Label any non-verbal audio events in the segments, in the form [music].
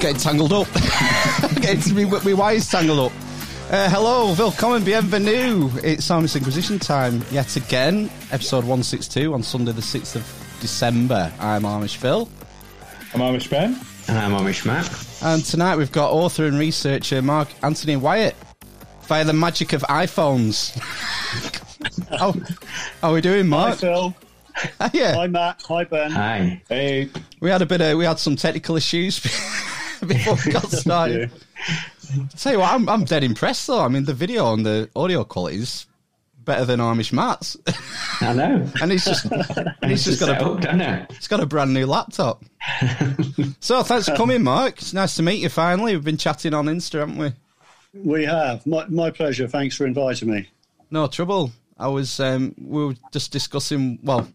Getting tangled up. [laughs] getting me, me wires tangled up. Uh, hello, welcome, bienvenue. It's Amish Inquisition time yet again. Episode 162 on Sunday, the 6th of December. I'm Amish Phil. I'm Amish Ben. And I'm Amish Matt. And tonight we've got author and researcher Mark Anthony Wyatt via the magic of iPhones. [laughs] how, how are we doing, Hi Mark? Phil. yeah, Hi Matt. Hi Ben. Hi. Hey. we had a bit of we had some technical issues [laughs] [laughs] before we got started. Tell you what, I'm, I'm dead impressed though. I mean, the video and the audio quality is better than Amish Matt's, I know. [laughs] and he's just [laughs] and he's just got set a up, don't I? he's got a brand new laptop. so thanks for coming, Mark. It's nice to meet you. Finally, we've been chatting on Insta, haven't we? We have. My, my pleasure. Thanks for inviting me. No trouble. I was um, we were just discussing well,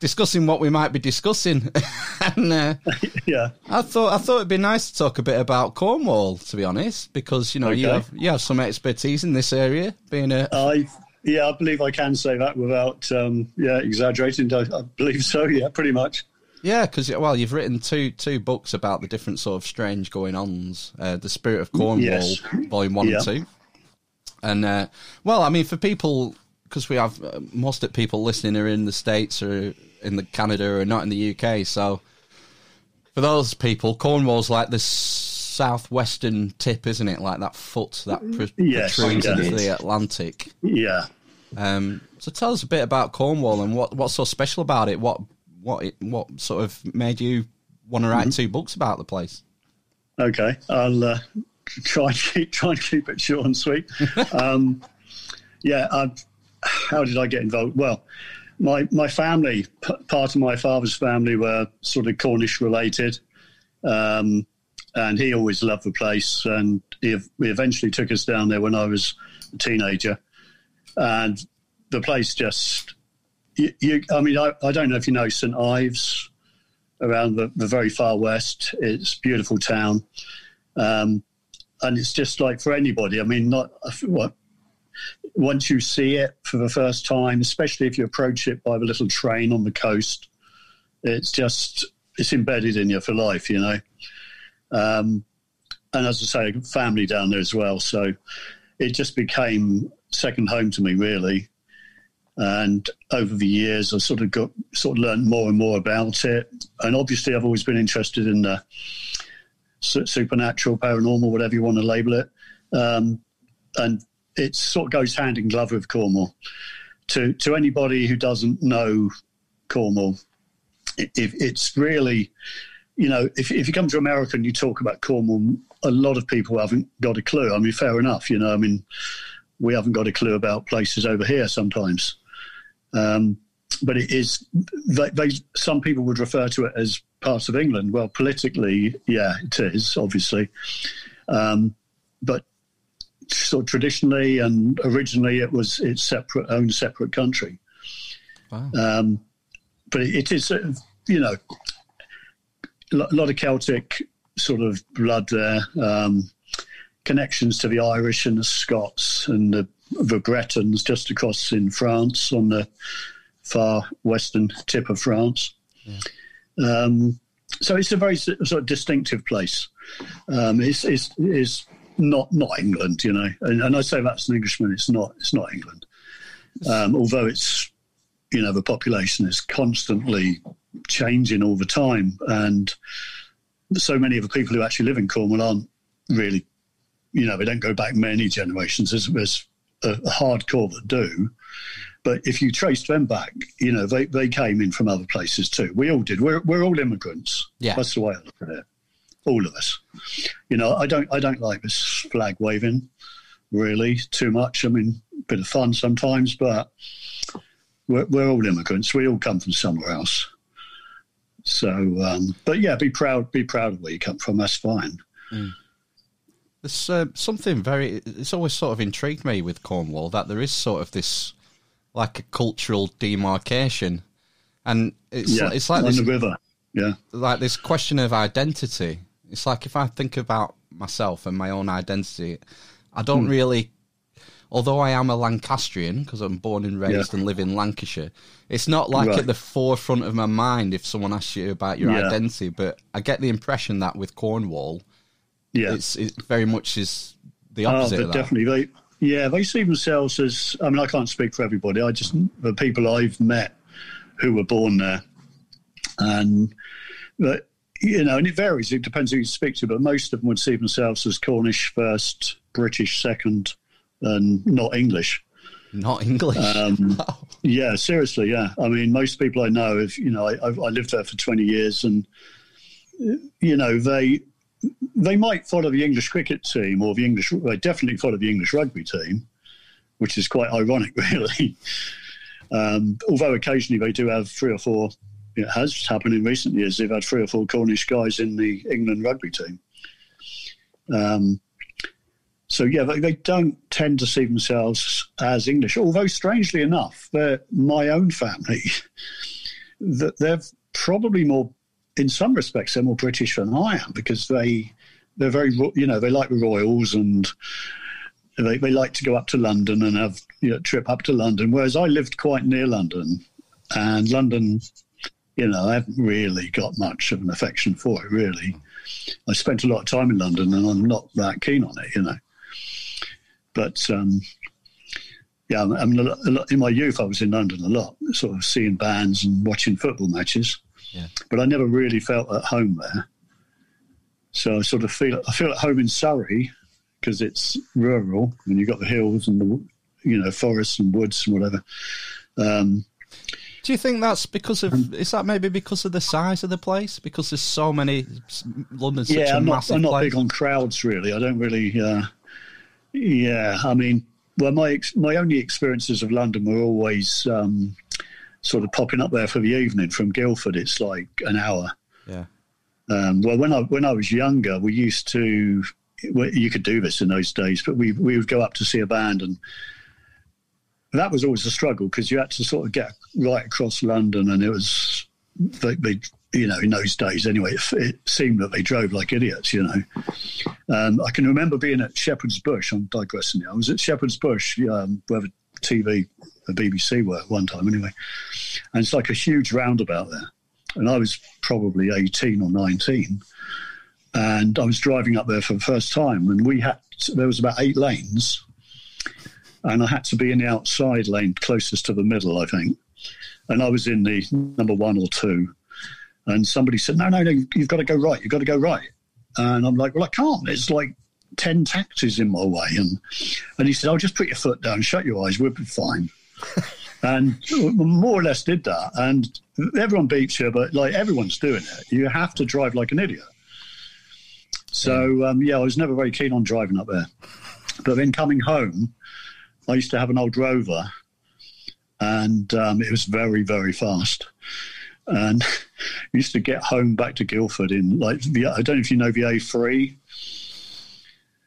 discussing what we might be discussing, [laughs] and uh, [laughs] yeah. I thought I thought it'd be nice to talk a bit about Cornwall, to be honest, because you know you have you have some expertise in this area, being a I yeah, I believe I can say that without um, yeah exaggerating. I, I believe so. Yeah, pretty much. Yeah, because well, you've written two two books about the different sort of strange going ons. Uh, the Spirit of Cornwall, Yes. Volume One Yeah. and Two. And uh, well, I mean, for people, because we have uh, most of people listening are in the states or in the Canada or not in the UK. So for those people, Cornwall's like the southwestern tip, isn't it? Like that foot that pr- Yes, protrudes into the Atlantic. Yeah. Um, so tell us a bit about Cornwall and what what's so special about it. What what it, what sort of made you want to write Mm-hmm. two books about the place? Okay. I'll uh, try and keep try and keep it short and sweet. [laughs] um, yeah. I, how did I get involved? Well, my my family, p- part of my father's family, were sort of Cornish related, um, and he always loved the place. And he, he eventually took us down there when I was a teenager, and the place just. You, you, I mean, I, I don't know if you know St Ives around the, the very far west. It's beautiful town. Um, and it's just like for anybody. I mean, not what once you see it for the first time, especially if you approach it by the little train on the coast, it's just it's embedded in you for life, you know. Um, and as I say, family down there as well, so it just became second home to me, really. And over the years, I've sort of got sort of learned more and more about it. And obviously, I've always been interested in the supernatural, paranormal, whatever you want to label it. Um, and it sort of goes hand in glove with Cornwall. To to anybody who doesn't know Cornwall, it, it, it's really, you know, if if you come to America and you talk about Cornwall, a lot of people haven't got a clue. I mean, fair enough, you know. I mean, we haven't got a clue about places over here sometimes. Um, but it is. They, they, some people would refer to it as parts of England. Well, politically, yeah, it is obviously, um, but of traditionally and originally, it was its separate own separate country. Wow. Um, but it, it is, sort you know, a lot of Celtic sort of blood there. Um, connections to the Irish and the Scots and the, the Bretons just across in France on the far western tip of France. Um, so it's a very sort of distinctive place. Um, it's, it's, it's not not England, you know, and, and I say that's an Englishman. It's not it's not England, um, although it's you know the population is constantly changing all the time, and so many of the people who actually live in Cornwall aren't really, you know, they don't go back many generations. There's, there's a, a hardcore that do, but if you trace them back, you know, they, they came in from other places too. We all did. We're we're all immigrants. Yeah. that's the way I look at it. All of us. You know, I don't I don't like this flag waving. really too much. I mean, a bit of fun sometimes, but we're, we're all immigrants. We all come from somewhere else. So, um, but yeah, be proud. Be proud of where you come from. That's fine. There's uh, something very. It's always sort of intrigued me with Cornwall that there is sort of this, like a cultural demarcation, and it's Yeah, it's like on this the river. Yeah, like this question of identity. It's like if I think about myself and my own identity, I don't Hmm. really. Although I am a Lancastrian because I'm born and raised Yeah. and live in Lancashire, it's not like Right. at the forefront of my mind if someone asks you about your Yeah. identity. But I get the impression that with Cornwall, yeah. it's it very much is the Oh, opposite that. definitely. They, yeah, they see themselves as. I mean, I can't speak for everybody. I just the people I've met who were born there, and but you know, and it varies. It depends who you speak to, but most of them would see themselves as Cornish first, British second, and not English. Not English. Um, [laughs] Yeah, seriously, yeah. I mean, most people I know, if you know, I, I I lived there for twenty years, and you know, they they might follow the English cricket team or the English. They definitely follow the English rugby team, which is quite ironic, [laughs] really. Um, although occasionally they do have three or four. It has happened in recent years. They've had three or four Cornish guys in the England rugby team. Um, so yeah, they, they don't tend to see themselves as English. Although strangely enough, they're my own family. [laughs] That they're probably more, in some respects, they're more British than I am because they they're very you know they like the royals and they, they like to go up to London and have you know, trip up to London. Whereas I lived quite near London, and London, you know, I haven't really got much of an affection for it. Really, I spent a lot of time in London, and I'm not that keen on it. You know, but um, yeah, I mean, a lot, a lot, in my youth, I was in London a lot, sort of seeing bands and watching football matches. Yeah. But I never really felt at home there. So I sort of feel I feel at home in Surrey because it's rural and you've got the hills and the you know forests and woods and whatever. Um, Do you think that's because Um, of? Is that maybe because of the size of the place? Because there's so many. London's such yeah, a I'm not massive I'm not place. big on crowds really. I don't really. Uh, yeah, I mean, well, my ex- my only experiences of London were always um, sort of popping up there for the evening from Guildford. It's like an hour. yeah. Um, well, when I when I was younger, we used to. You could do this in those days, but we we would go up to see a band, and that was always a struggle because you had to sort of get right across London, and it was they, they you know in those days anyway. It, it seemed that they drove like idiots, you know. Um, I can remember being at Shepherd's Bush. I'm digressing now. I was at Shepherd's Bush, um, where the TV, the BBC were one time anyway, and it's like a huge roundabout there and I was probably 18 or 19. And I was driving up there for the first time, and we had there was about eight lanes, and I had to be in the outside lane closest to the middle, I think. And I was in the number one or two, and somebody said, "No, no, no, you've got to go right. You've got to go right." And I'm like, "Well, I can't. It's like ten taxis in my way." And and he said, "Oh, just put your foot down, shut your eyes, we'll be fine." [laughs] and more or less did that. And everyone beats you, but like everyone's doing it. You have to drive like an idiot. So um, yeah, I was never very keen on driving up there. But then coming home, I used to have an old Rover, and um, it was very very fast. And [laughs] used to get home back to Guildford in like the I don't know if you know the A3.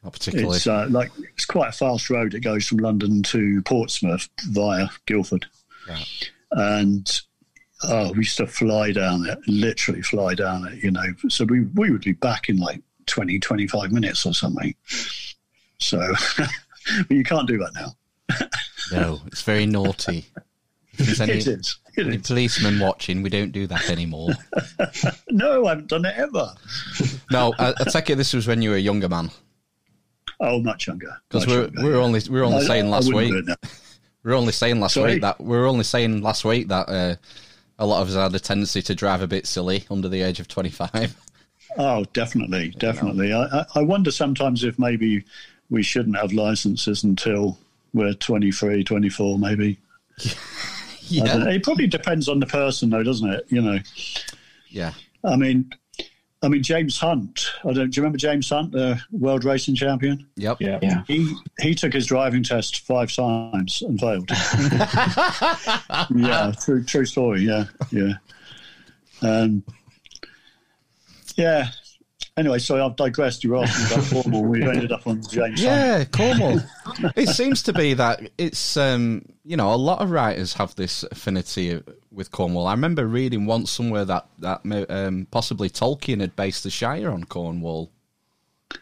Not particularly. It's uh, like it's quite a fast road. It goes from London to Portsmouth via Guildford, and oh, we used to fly down it, literally fly down it. You know, so we we would be back in like 20, 25 minutes or something. So, [laughs] you can't do that now. [laughs] No, it's very naughty. If any, it is. It any is. policemen watching, we don't do that anymore. [laughs] No, I haven't done it ever. No, I, I take it this was when you were a younger man. Oh, much younger. Because we we're, younger, we were only we were only I- saying last week do it now. we [laughs] were only saying last Sorry? week that we were only saying last week that uh, a lot of us had a tendency to drive a bit silly under the age of twenty five. Oh, definitely, definitely. I- I wonder sometimes if maybe we shouldn't have licenses until we're 23, 24, maybe. [laughs] I don't know. Yeah, It probably depends on the person, though, doesn't it? You know, yeah, I mean, I mean, James Hunt. I don't. Do you remember James Hunt, the world racing champion? Yep. Yeah. Yeah. He he took his driving test five times and failed. [laughs] yeah, true true story. Yeah, yeah, um, yeah. Anyway, so I've digressed. You were asking about Cornwall. We've ended up on James Hunt. Yeah, Cornwall. it seems to be that it's um, you know a lot of writers have this affinity with Cornwall. I remember reading once somewhere that that um, possibly Tolkien had based the Shire on Cornwall.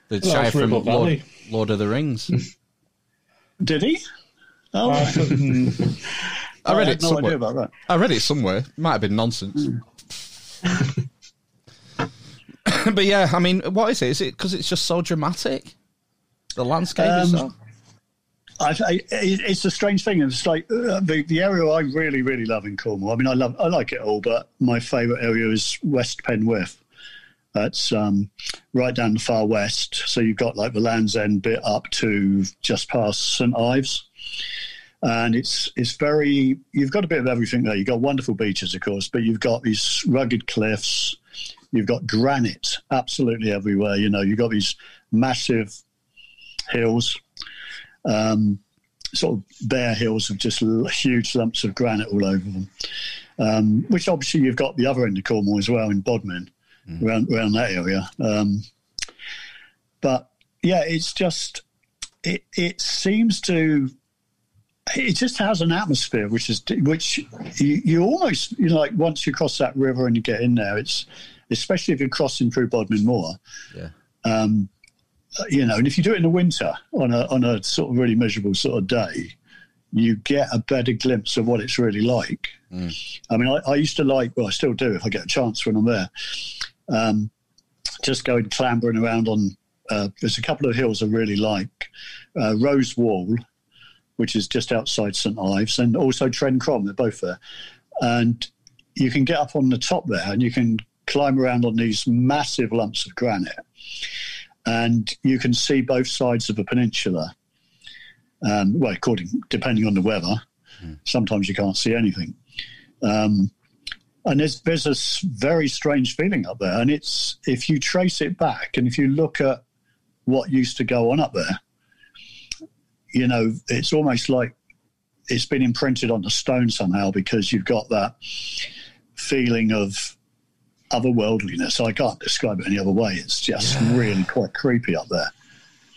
The Well, Shire from Lord, Lord of the Rings. Did he? Oh, [laughs] I read had it no somewhere. idea about that. I read it somewhere. It might have been nonsense. [laughs] [laughs] but yeah, I mean, what is it? Is it because it's just so dramatic? The landscape is Um, so. I, I, it's a strange thing. It's like uh, the the area I really really love in Cornwall. I mean, I love I like it all, but my favourite area is West Penwith. That's um, right down the far west. So you've got like the Land's End bit up to just past St Ives, and it's it's very. You've got a bit of everything there. You've got wonderful beaches, of course, but you've got these rugged cliffs. You've got granite absolutely everywhere. You know, you've got these massive hills um, sort of bare hills with just l- huge lumps of granite all over them. Um, which obviously you've got the other end of Cornwall as well in Bodmin, around around that area. Um, but yeah, it's just it it seems to it just has an atmosphere which is which you, you almost you know like once you cross that river and you get in there, it's especially if you're crossing through Bodmin Moor Yeah. um, you know, and if you do it in the winter on a on a sort of really miserable sort of day, you get a better glimpse of what it's really like. I mean, I, I used to like, well, I still do if I get a chance when I'm there, um, just going clambering around on. Uh, there's a couple of hills I really like, uh, Rosewall, which is just outside St Ives, and also Trencrom. They're both there, and you can get up on the top there and you can climb around on these massive lumps of granite and you can see both sides of a peninsula. Um, well, according depending on the weather, sometimes you can't see anything. Um, and there's there's a very strange feeling up there, and it's if you trace it back and if you look at what used to go on up there, you know, it's almost like it's been imprinted on the stone somehow because you've got that feeling of otherworldliness. I can't describe it any other way. It's just really quite creepy up there.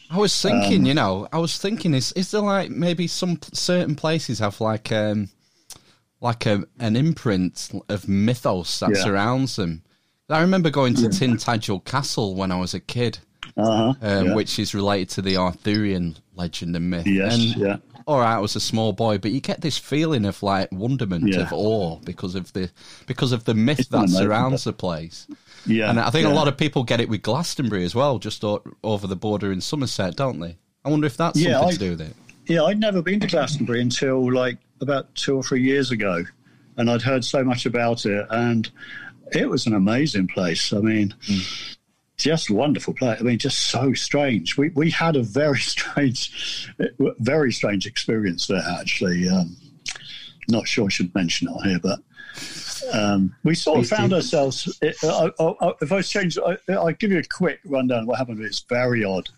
I was thinking, you know, I was thinking, is is there like maybe some certain places have like um like a, an imprint of mythos that Yeah. surrounds them? I remember going to Tintagel Castle when I was a kid, Uh-huh. um, yeah. which is related to the Arthurian legend and myth. Yes, and yeah. All right, I was a small boy, but you get this feeling of like wonderment, Yeah. of awe because of the because of the myth It's that surrounds the place. Yeah, And I think a lot of people get it with Glastonbury as well, just o- over the border in Somerset, don't they? I wonder if that's Yeah, something I- to do with it. Yeah, I'd never been to Glastonbury until like about two or three years ago, and I'd heard so much about it, and it was an amazing place. I mean, hmm. Just wonderful place. I mean, just so strange. We we had a very [laughs] strange, very strange experience there. Actually, um, not sure I should mention it here, but. Um, we sort of found ourselves. I, I, I, if I change, I, I'll give you a quick rundown of what happened. It's very odd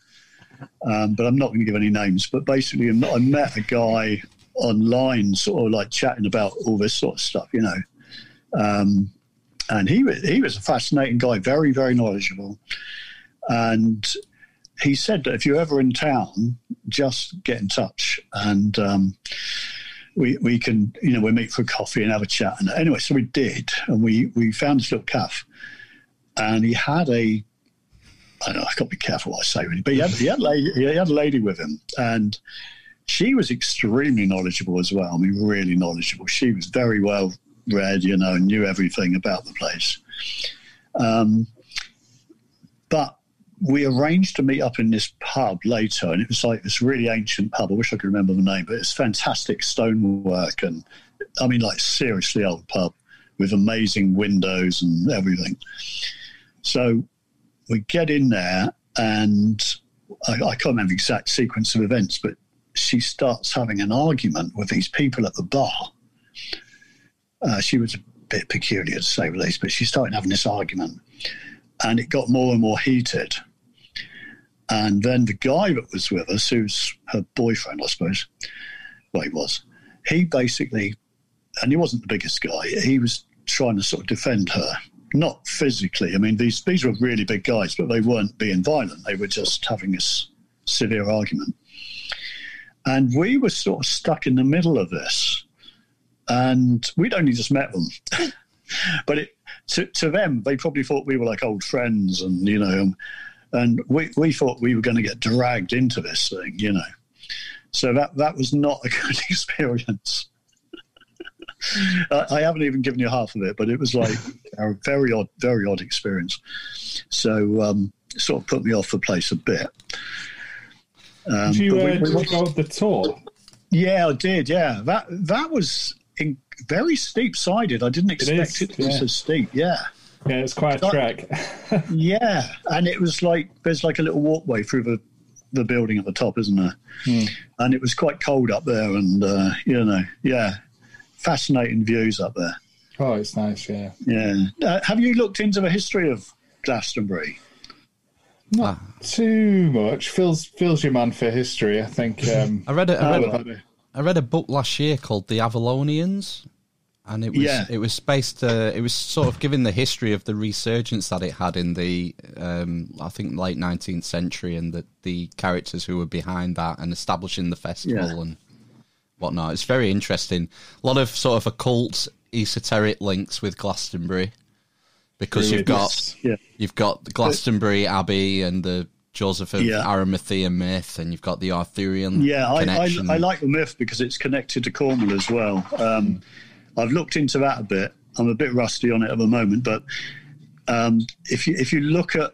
um, but I'm not going to give any names. But basically, I met a guy online, sort of like chatting about all this sort of stuff, you know. Um, and he was he was a fascinating guy, very very knowledgeable, and he said that if you're ever in town, just get in touch and. Um, we, we can you know we meet for coffee and have a chat and anyway so we did and we we found this little cafe and he had a I don't know I've got to be careful what I say, really, but he had, he, had lady, he had a lady with him, and she was extremely knowledgeable as well. I mean, really knowledgeable. She was very well read, you know, knew everything about the place. Um, but we arranged to meet up in this pub later, and it was like this really ancient pub. I wish I could remember the name, but it's fantastic stonework, and I mean, like seriously old pub with amazing windows and everything. So we get in there and I, I can't remember the exact sequence of events, but she starts having an argument with these people at the bar. Uh, she was a bit peculiar to say the least, but she started having this argument. and it got more and more heated. And then the guy that was with us, who's her boyfriend, I suppose, well, he was, he basically, and he wasn't the biggest guy, he was trying to sort of defend her. Not physically. I mean, these these were really big guys, but they weren't being violent. They were just having this severe argument. And we were sort of stuck in the middle of this. And we'd only just met them. [laughs] but it, to, to them, they probably thought we were like old friends and, you know, and we, we thought we were going to get dragged into this thing, you know. So that, that was not a [laughs] good experience. [laughs] I, I haven't even given you half of it, but it was like a very odd, very odd experience. So um, sort of put me off the place a bit. Um, did you, uh, we, we did you go the tour? Yeah, I did. Yeah, that that was in, very steep sided. I didn't expect it, is, it to yeah. be so steep. Yeah. Yeah, it's quite a trek. [laughs] yeah, and it was like there's like a little walkway through the the building at the top, isn't there? Hmm. And it was quite cold up there, and uh, you know, yeah, fascinating views up there. Oh, it's nice. Yeah. Yeah. Uh, have you looked into the history of Glastonbury? Not ah. too much. Phil's Phil's your man for history. I think. [laughs] Um, I read a, I read, a, I read a book last year called The Avalonians, and it was yeah. it was based. Uh, it was sort of giving the history of the resurgence that it had in the um, I think late nineteenth century, and the the characters who were behind that, and establishing the festival yeah. and whatnot. It's very interesting. A lot of sort of occult, esoteric links with Glastonbury because you've got yeah. you've got the Glastonbury Abbey and the Joseph of yeah. Arimathea myth, and you've got the Arthurian. Yeah, I, I, I, like the myth because it's connected to Cornwall as well. Um, I've looked into that a bit. I'm a bit rusty on it at the moment, but um, if you if you look at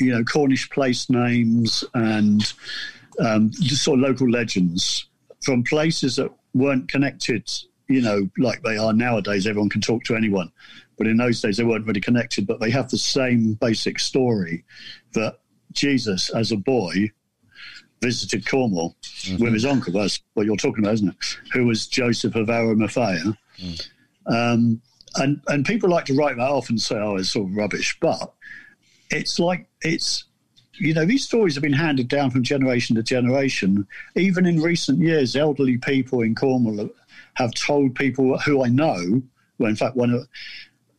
you know Cornish place names and um, just sort of local legends from places that weren't connected, you know, like they are nowadays, everyone can talk to anyone. But in those days, they weren't really connected, but they have the same basic story that Jesus, as a boy, visited Cornwall mm-hmm. with his uncle. That's what you're talking about, isn't it? Who was Joseph of Arimathea. Mm. Um, and, and people like to write that off and say, oh, it's sort of rubbish. But it's like, it's, you know, these stories have been handed down from generation to generation. Even in recent years, elderly people in Cornwall have told people who I know, well, in fact, one of,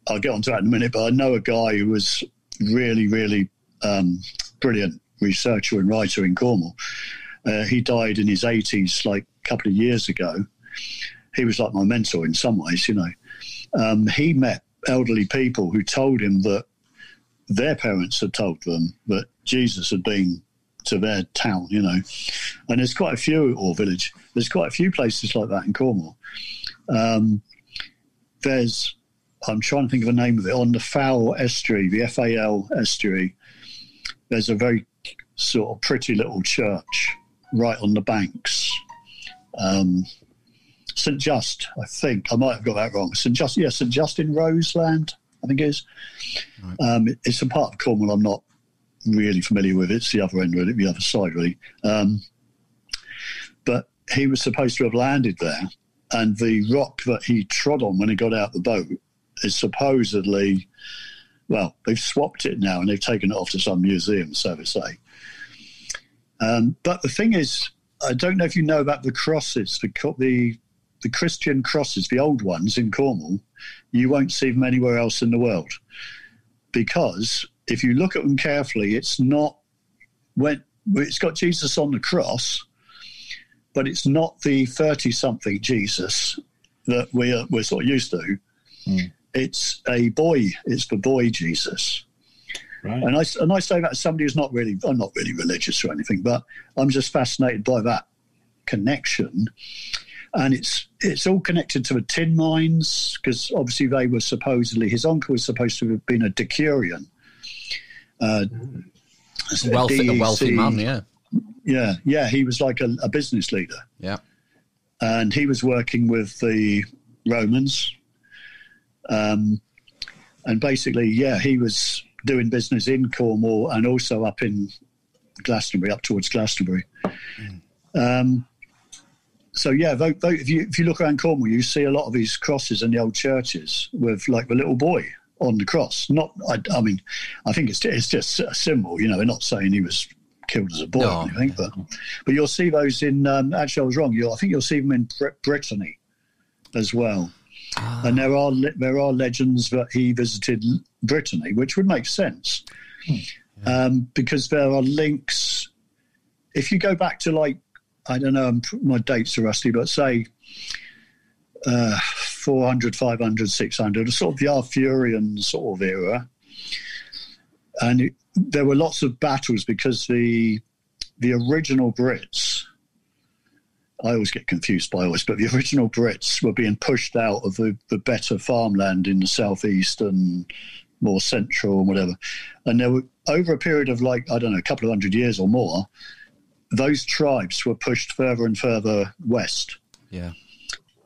I'll get onto that in a minute, but I know a guy who was really, really um, brilliant researcher and writer in Cornwall. Uh, he died in his 80s, like a couple of years ago. He was like my mentor in some ways, you know. Um, he met elderly people who told him that their parents had told them that Jesus had been to their town, you know. And there's quite a few, or village, there's quite a few places like that in Cornwall. Um, there's I'm trying to think of the name of it on the Fal estuary, the FAL estuary. There's a very sort of pretty little church right on the banks. Um, St. Just, I think I might have got that wrong. St. Just, yeah, St. Just in Roseland, I think it is. Right. Um, it's a part of Cornwall I'm not really familiar with. It's the other end, really, the other side, really. Um, but he was supposed to have landed there, and the rock that he trod on when he got out the boat is supposedly, well, they've swapped it now and they've taken it off to some museum, so to say. Um, but the thing is, I don't know if you know about the crosses, the, the the Christian crosses, the old ones in Cornwall. You won't see them anywhere else in the world because if you look at them carefully, it's not when it's got Jesus on the cross, but it's not the thirty-something Jesus that we're we're sort of used to. Mm it's a boy. It's the boy Jesus. Right. And I and I say that as somebody who's not really I'm not really religious or anything, but I'm just fascinated by that connection. And it's it's all connected to the tin mines because obviously they were supposedly his uncle was supposed to have been a decurion, uh, wealthy, a wealthy man, yeah, yeah, yeah. He was like a, a business leader, yeah, and he was working with the Romans um, and basically, yeah, he was doing business in Cornwall and also up in Glastonbury, up towards Glastonbury. Mm. Um, so yeah, if you if you look around Cornwall, you see a lot of these crosses in the old churches with like the little boy on the cross. Not, I, I mean, I think it's it's just a symbol. You know, they're not saying he was killed as a boy No. or anything, but but you'll see those in. Um, actually, I was wrong. You'll, I think you'll see them in Brittany as well. And there are there are legends that he visited Brittany, which would make sense um, because there are links. If you go back to like I don't know, my dates are rusty, but say uh, 400, 500, 600, sort of the Arthurian sort of era. And it, there were lots of battles because the the original Brits, I always get confused by always, but the original Brits were being pushed out of the, the better farmland in the southeast and more central and whatever. And there were over a period of like, I don't know, a couple of hundred years or more, those tribes were pushed further and further west Yeah.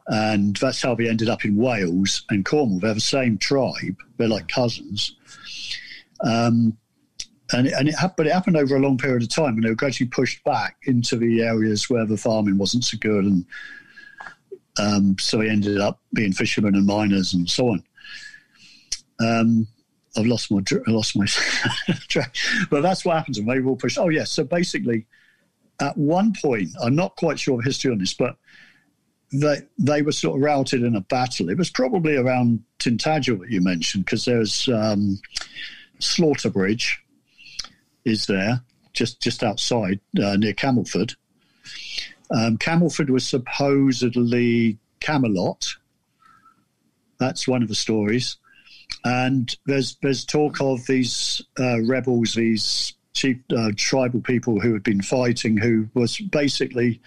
and that's how they ended up in Wales and Cornwall. They're the same tribe; they're like cousins. Um, and it, and it happened, but it happened over a long period of time, and they were gradually pushed back into the areas where the farming wasn't so good, and um, so they ended up being fishermen and miners and so on. Um, I've lost my I lost my [laughs] track, but that's what happens when they will push. Oh yes, so basically, at one point, I'm not quite sure of history on this, but they they were sort of routed in a battle. It was probably around Tintagel that you mentioned, because there's um, Slaughter Bridge is there just just outside uh, near Camelford. Um, Camelford was supposedly Camelot. That's one of the stories, and there's there's talk of these uh, rebels, these chief uh, tribal people who had been fighting, who was basically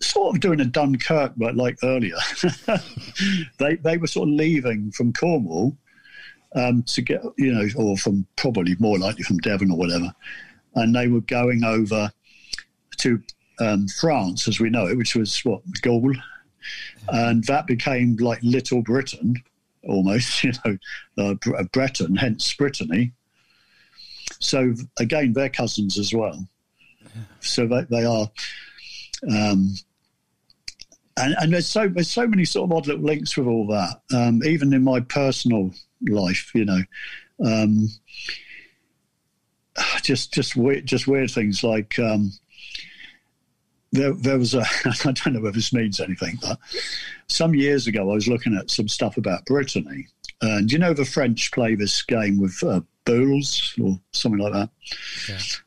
sort of doing a Dunkirk, but like earlier. [laughs] they they were sort of leaving from Cornwall um, to get, you know, or from probably more likely from Devon or whatever, and they were going over to um, France, as we know it, which was what Gaul, and that became like Little Britain, almost, [laughs] you know, uh, Bre- Breton, hence Brittany. So again, they're cousins as well. So they, they are. Um, and, and there's so there's so many sort of odd little links with all that. Um, even in my personal life, you know, um, just just weird just weird things like um, there there was a [laughs] I don't know if this means anything, but some years ago I was looking at some stuff about Brittany, and you know the French play this game with uh, boules or something like that,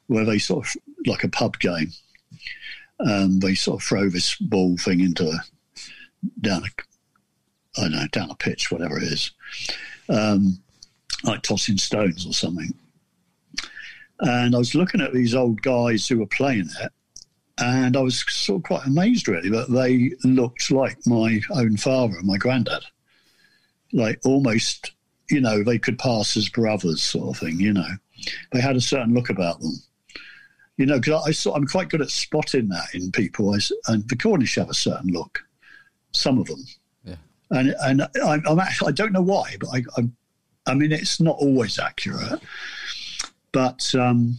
where they sort of like a pub game. Um, they sort of throw this ball thing into a, down a, I don't know, down a pitch, whatever it is, um, like tossing stones or something. And I was looking at these old guys who were playing it, and I was sort of quite amazed, really, that they looked like my own father and my granddad, like almost, you know, they could pass as brothers, sort of thing. You know, they had a certain look about them you know, because I'm quite good at spotting that in people. I and the Cornish have a certain look, some of them. And and I'm, I'm actually I don't know why, but I I'm, I mean it's not always accurate, but um,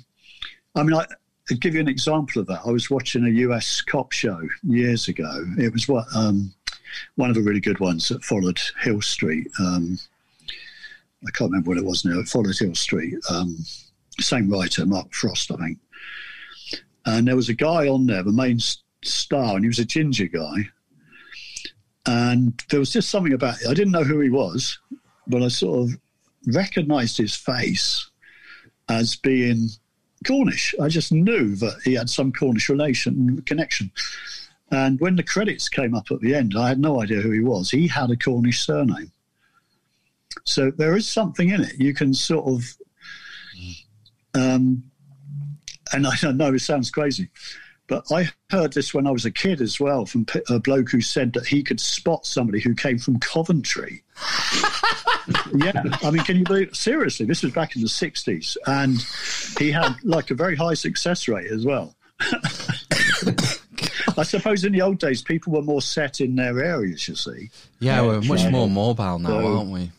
I mean I. To give you an example of that, I was watching a US cop show years ago. It was what um, one of the really good ones that followed Hill Street. Um, I can't remember what it was now. It followed Hill Street. Um, same writer, Mark Frost, I think and there was a guy on there, the main star, and he was a ginger guy. And there was just something about it. I didn't know who he was, but I sort of recognized his face as being Cornish. I just knew that he had some Cornish relation connection. And when the credits came up at the end, I had no idea who he was. He had a Cornish surname. So there is something in it. You can sort of um, and I know, it sounds crazy, but I heard this when I was a kid as well from a bloke who said that he could spot somebody who came from Coventry. [laughs] yeah, I mean, can you believe? Seriously, this was back in the '60s, and he had like a very high success rate as well. [laughs] I suppose in the old days, people were more set in their areas. You see, Yeah, we're much more mobile now, So- aren't we?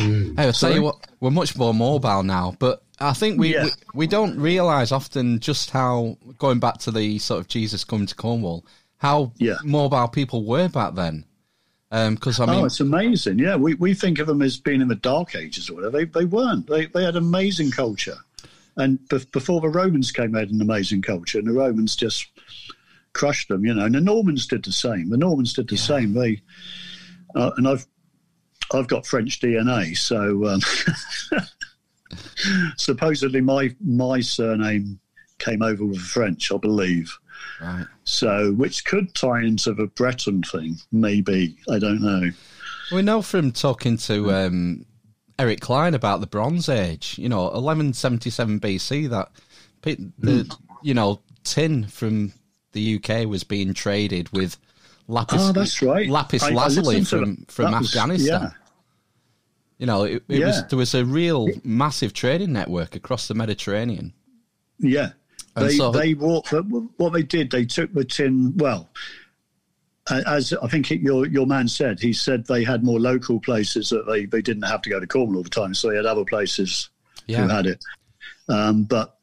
Hey, I'll tell you what, we're much more mobile now, but I think we, Yeah. we, we don't realise often just how, going back to the sort of Jesus coming to Cornwall, how Yeah. mobile people were back then. Because I mean, oh, it's amazing. Yeah, we, we think of them as being in the Dark Ages or whatever. They, they weren't. They, they had amazing culture. And be- before the Romans came, they had an amazing culture, and the Romans just crushed them, you know. And the Normans did the same. The Normans did the same. They uh, and I've I've got French DNA, so um, [laughs] supposedly my my surname came over with French, I believe. right. So, which could tie into the Breton thing, maybe. I don't know. We know from talking to um, Eric Cline about the Bronze Age, you know, 1177 BC, that pe- the you know tin from the UK was being traded with lapis. Oh, that's right. Lapis lazuli from that. from That was- Afghanistan. yeah. You know, it, it was there was a real massive trading network across the Mediterranean. Yeah. And They, so- they walked, what they did, they took the tin, well, as I think it, your your man said, he said they had more local places that they, they didn't have to go to Cornwall all the time, so they had other places Yeah. who had it. Um, but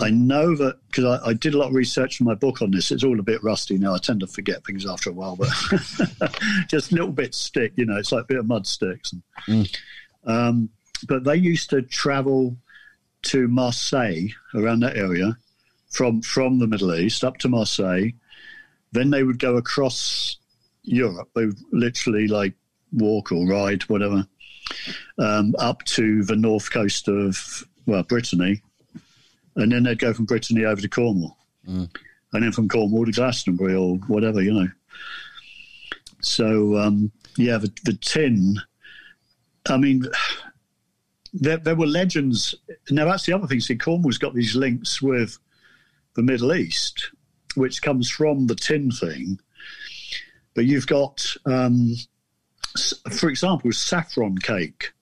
I know that because I, I did a lot of research for my book on this. It's all a bit rusty now. I tend to forget things after a while, but [laughs] just little bits stick. You know, it's like a bit of mud sticks. Um, but they used to travel to Marseille around that area from from the Middle East up to Marseille. Then they would go across Europe. They would literally like walk or ride, whatever, um, up to the north coast of well Brittany, and then they'd go from Brittany over to Cornwall, and then from Cornwall to Glastonbury or whatever, you know. So um, yeah, the, the tin. I mean, there, there were legends. Now that's the other thing. See, Cornwall's got these links with the Middle East, which comes from the tin thing. But you've got, um, for example, saffron cake.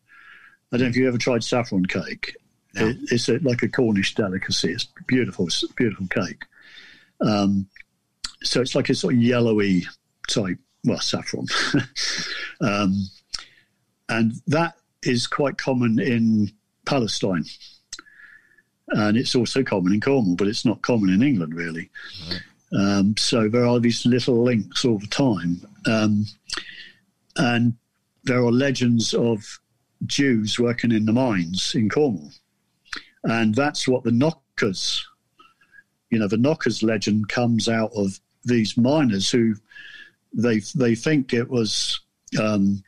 I don't know if you ever tried saffron cake. It, it's a, like a Cornish delicacy. It's beautiful, it's a beautiful cake. Um, so it's like a sort of yellowy type, well, saffron. [laughs] um, and that is quite common in Palestine. And it's also common in Cornwall, but it's not common in England, really. Um, so there are these little links all the time. Um, and there are legends of Jews working in the mines in Cornwall. And that's what the knockers, you know, the knockers legend comes out of these miners who they they think it was um,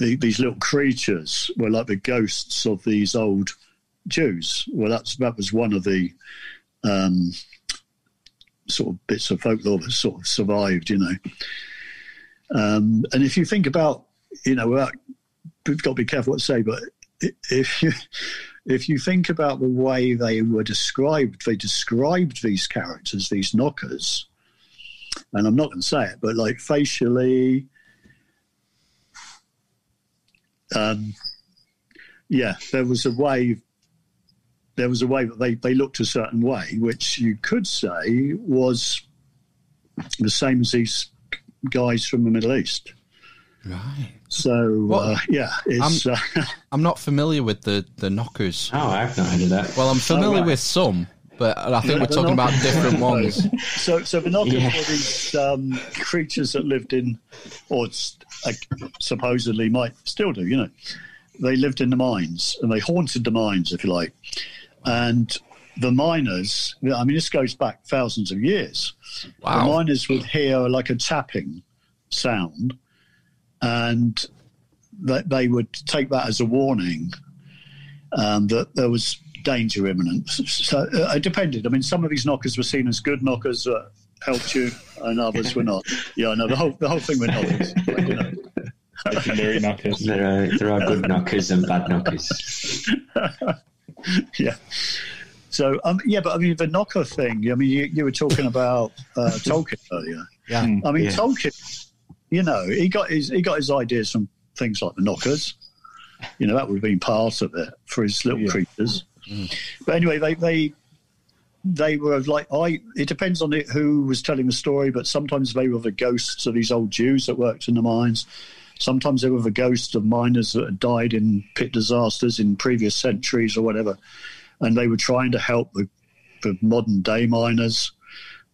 the, these little creatures were like the ghosts of these old Jews. Well, that's that was one of the um, sort of bits of folklore that sort of survived, you know. Um, and if you think about, you know, without, we've got to be careful what to say, but if you if you think about the way they were described, they described these characters, these knockers, and I'm not going to say it, but like facially, um, yeah, there was a way. There was a way that they, they looked a certain way, which you could say was the same as these guys from the Middle East. Right. So Well, uh, yeah, it's uh, [laughs] I'm not familiar with the the knockers. Oh, I've not heard of that. Well, I'm familiar right. with some, but I think Yeah, we're the talking about different ones. [laughs] so so the knockers Yeah. were these um, creatures that lived in, or s- uh, supposedly might still do. You know, they lived in the mines and they haunted the mines, if you like, and the miners. I mean, this goes back thousands of years. Wow. The miners would hear like a tapping sound, and that they would take that as a warning um, that there was danger imminent. So uh, it depended. I mean, some of these knockers were seen as good knockers that helped you, and others were not. Yeah, I know the whole the whole thing with knockers. But, you know, Legendary knockers. There are, there are good knockers and bad knockers. [laughs] yeah. So um, yeah, but I mean the knocker thing. I mean, you, you were talking about uh, Tolkien earlier. Yeah. I mean, Yeah. Tolkien, you know, he got his he got his ideas from things like the knockers. You know, that would have been part of it for his little Yeah. creatures. Mm. But anyway, they they they were like I. It depends on it, who was telling the story, but sometimes they were the ghosts of these old Jews that worked in the mines. Sometimes they were the ghosts of miners that had died in pit disasters in previous centuries or whatever, and they were trying to help the, the modern day miners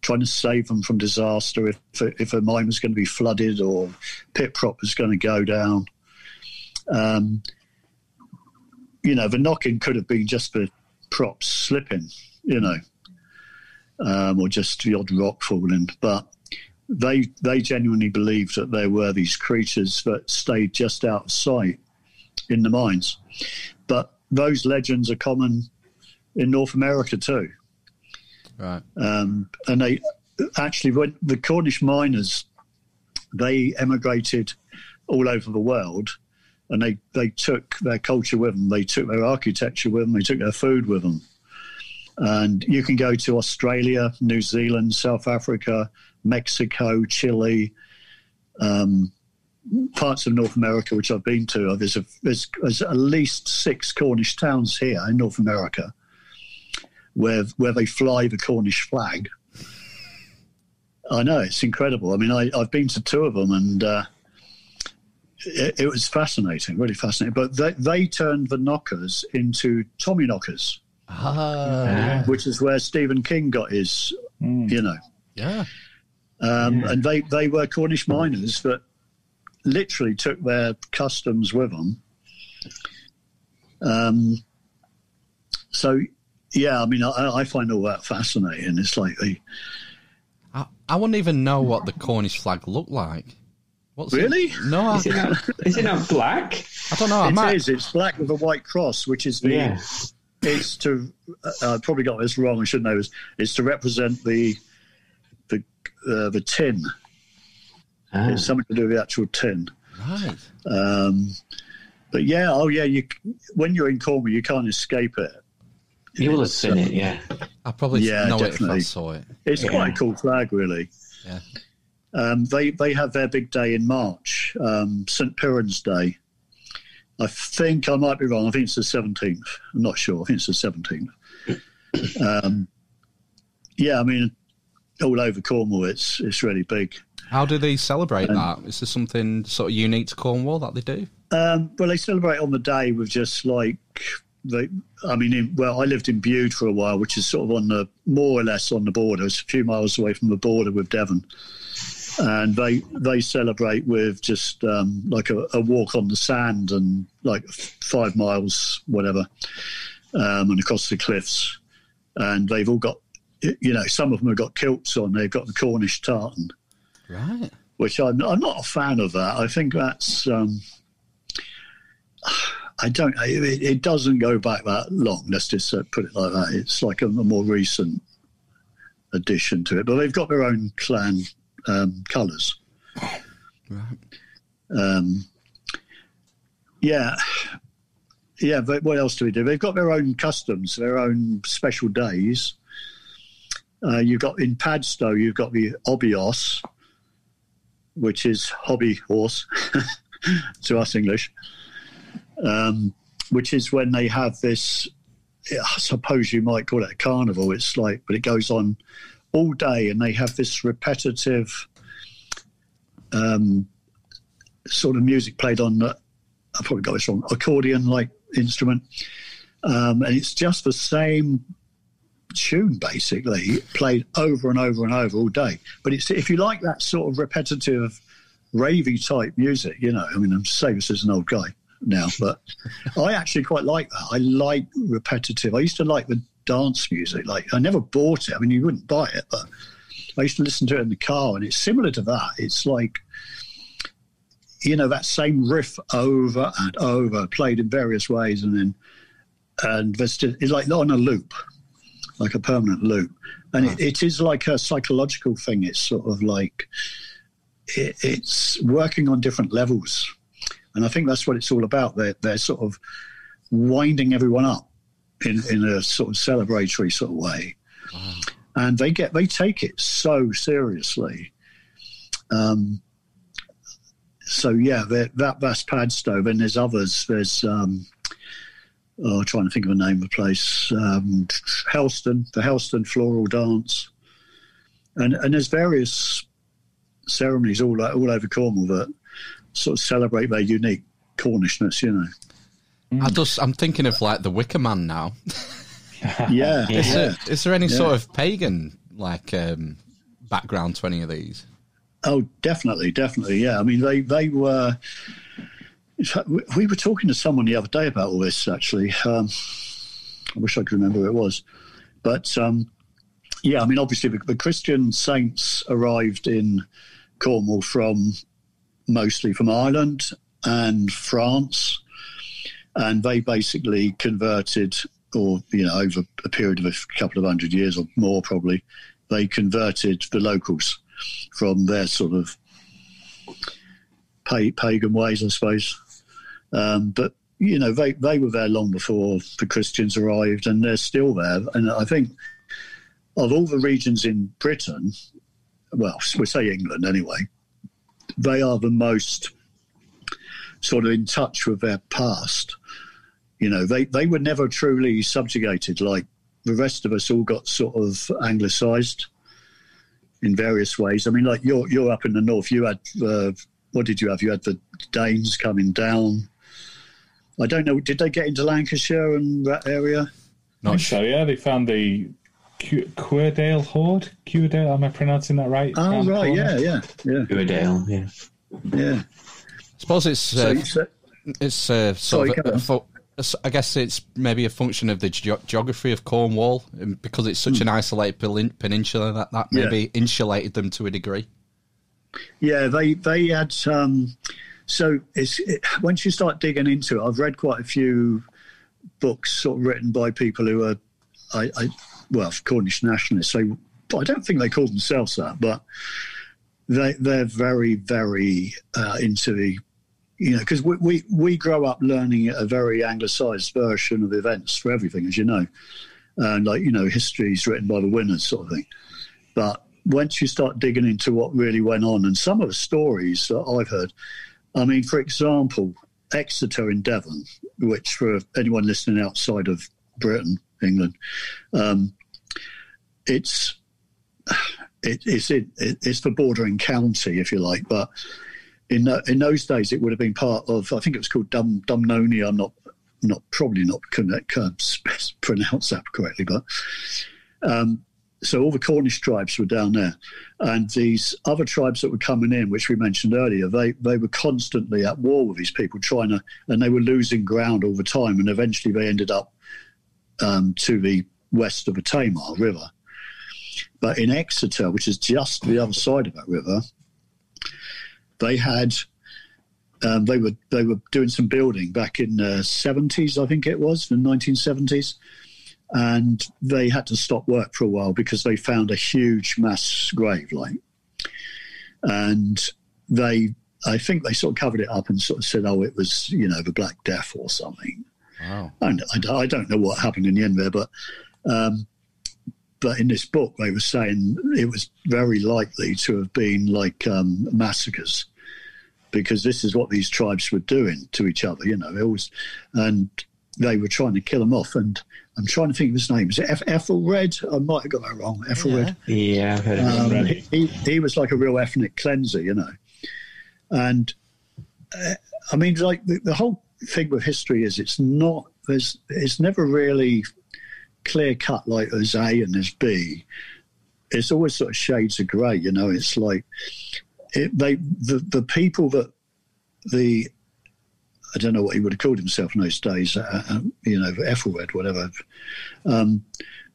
trying to save them from disaster if if a mine was going to be flooded or pit prop was going to go down. Um, you know, the knocking could have been just the props slipping, you know, um, or just the odd rock falling, but they they genuinely believed that there were these creatures that stayed just out of sight in the mines. But those legends are common in North America too. Right. Um, and they actually, when the Cornish miners, they emigrated all over the world and they, they took their culture with them, they took their architecture with them, they took their food with them. And you can go to Australia, New Zealand, South Africa, Mexico, Chile, um, parts of North America, which I've been to. There's, a, there's, there's at least six Cornish towns here in North America where where they fly the Cornish flag. I know it's incredible. I mean, I, have been to two of them, and uh, it, it, was fascinating, really fascinating. But they, they turned the knockers into Tommy knockers, ah. which is where Stephen King got his, mm. you know, yeah. Um, yeah. And they, they were Cornish miners that literally took their customs with them. Um, so, yeah, I mean, I, I, find all that fascinating. It's like the. I, I wouldn't even know what the Cornish flag looked like. What's really? It? No, I, is, it not, is it not black? I don't know. It might... is. It's black with a white cross, which is the. Yeah. It's to. Uh, I probably got this wrong. I should know. It's, it's to represent the, the, uh, the tin. Ah. It's something to do with the actual tin. Right. Um, but yeah, oh yeah, you when you're in Cornwall, you can't escape it. You will have seen it, yeah. I probably yeah, know definitely. it if I saw it. It's yeah. quite a cool flag, really. Yeah. Um, they they have their big day in March, um, St Piran's Day. I think I might be wrong. I think it's the seventeenth. I'm not sure. I think it's the seventeenth. um, yeah, I mean, all over Cornwall, it's it's really big. How do they celebrate um, that? Is there something sort of unique to Cornwall that they do? Um, well, they celebrate on the day with just like they. I mean, in, well, I lived in Bude for a while, which is sort of on the more or less on the border. It's a few miles away from the border with Devon, and they they celebrate with just um, like a, a, walk on the sand and like five miles, whatever, um, and across the cliffs, and they've all got. You know, some of them have got kilts on. They've got the Cornish tartan, Right. Which I'm, I'm not a fan of that. I think that's. Um, I don't. It, it, doesn't go back that long. Let's just uh, put it like that. It's like a, a, more recent addition to it, but they've got their own clan um, colours. Right. Um, yeah, yeah. But what else do we do? They've got their own customs, their own special days. Uh, you've got in Padstow, you've got the 'Obby 'Oss, which is hobby horse [laughs] to us English, um, which is when they have this. I suppose you might call it a carnival. It's like, but it goes on all day, and they have this repetitive um, sort of music played on. I probably got this wrong. Accordion-like instrument, um, and it's just the same tune basically played over and over and over all day. But it's if you like that sort of repetitive, ravey type music, you know. I mean, I'm saying this as an old guy now, but I actually quite like that. I like repetitive. I used to like the dance music. Like I never bought it. I mean, you wouldn't buy it, but I used to listen to it in the car, and it's similar to that. It's like you know that same riff over and over, played in various ways, and then and it's like on a loop like a permanent loop. And it, it is like a psychological thing. It's sort of like it, it's working on different levels. And I think that's what it's all about. They're, they're sort of winding everyone up in, in a sort of celebratory sort of way. Wow. And they get they take it so seriously. Um, so yeah, that that's Padstow. And there's others. There's um, oh, trying to think of a name of the place, um, Helston, the Helston Floral Dance, and and there's various ceremonies all all over Cornwall that sort of celebrate their unique Cornishness, you know. I just I'm thinking of like the Wicker Man now. [laughs] yeah, [laughs] is, yeah. There, is there any yeah. sort of pagan like um, background to any of these? Oh, definitely, definitely. Yeah, I mean, they they were. We were talking to someone the other day about all this. Actually, um, I wish I could remember who it was, but um, yeah, I mean, obviously, the, the Christian saints arrived in Cornwall from mostly from Ireland and France, and they basically converted, or you know, over a period of a couple of hundred years or more, probably, they converted the locals from their sort of pagan ways, I suppose. Um, but you know, they they were there long before the Christians arrived, and they're still there. And I think of all the regions in Britain, well, we say England anyway, they are the most sort of in touch with their past. You know, they, they were never truly subjugated like the rest of us all got sort of anglicized in various ways. I mean, like you're you're up in the north. You had uh, what did you have? You had the Danes coming down. I don't know. Did they get into Lancashire and that area? Not sure, Yeah, they found the Cuerdale Hoard. Cuerdale, am I pronouncing that right? Oh, right. Yeah, yeah, yeah. Cuerdale. Yeah. Yeah. I suppose it's uh, so, it's uh, sort sorry, of a, a, I guess it's maybe a function of the ge- geography of Cornwall, because it's such mm. an isolated peninsula that that maybe yeah. insulated them to a degree. Yeah, they they had. Um, so it's it, once you start digging into it, I've read quite a few books sort of written by people who are, I, I well, Cornish nationalists. So I don't think they call themselves that, but they they're very very uh, into the you know, because we, we, we grow up learning a very anglicised version of events for everything, as you know, and like you know, history is written by the winners, sort of thing. But once you start digging into what really went on, and some of the stories that I've heard, I mean, for example, Exeter in Devon, which for anyone listening outside of Britain, England, um, it's it, it's it, it's the bordering county, if you like, but in in those days, it would have been part of. I think it was called Dum Dumnonii. I'm not not probably not connect, uh, [laughs] pronounce that correctly, but um, so all the Cornish tribes were down there, and these other tribes that were coming in, which we mentioned earlier, they they were constantly at war with these people, trying to, and they were losing ground all the time, and eventually they ended up um, to the west of the Tamar River. But in Exeter, which is just the other side of that river, they had um, they were they were doing some building back in the seventies, I think it was, the nineteen seventies, and they had to stop work for a while because they found a huge mass grave, like, and they I think they sort of covered it up and sort of said, oh, it was you know the Black Death or something. Wow. And I, I don't know what happened in the end there, but. Um, but in this book, they were saying it was very likely to have been like um, massacres because this is what these tribes were doing to each other, you know, it was, and they were trying to kill them off. And I'm trying to think of his name. Is it F- Ethelred? I might have got that wrong. Ethelred. Yeah, um, he, he was like a real ethnic cleanser, you know. And uh, I mean, like the, the whole thing with history is it's not, there's, it's never really clear cut like there's A and there's B. It's always sort of shades of grey, you know. It's like it, they the the people that the I don't know what he would have called himself in those days, uh, uh, you know, Ethelred, whatever. Um,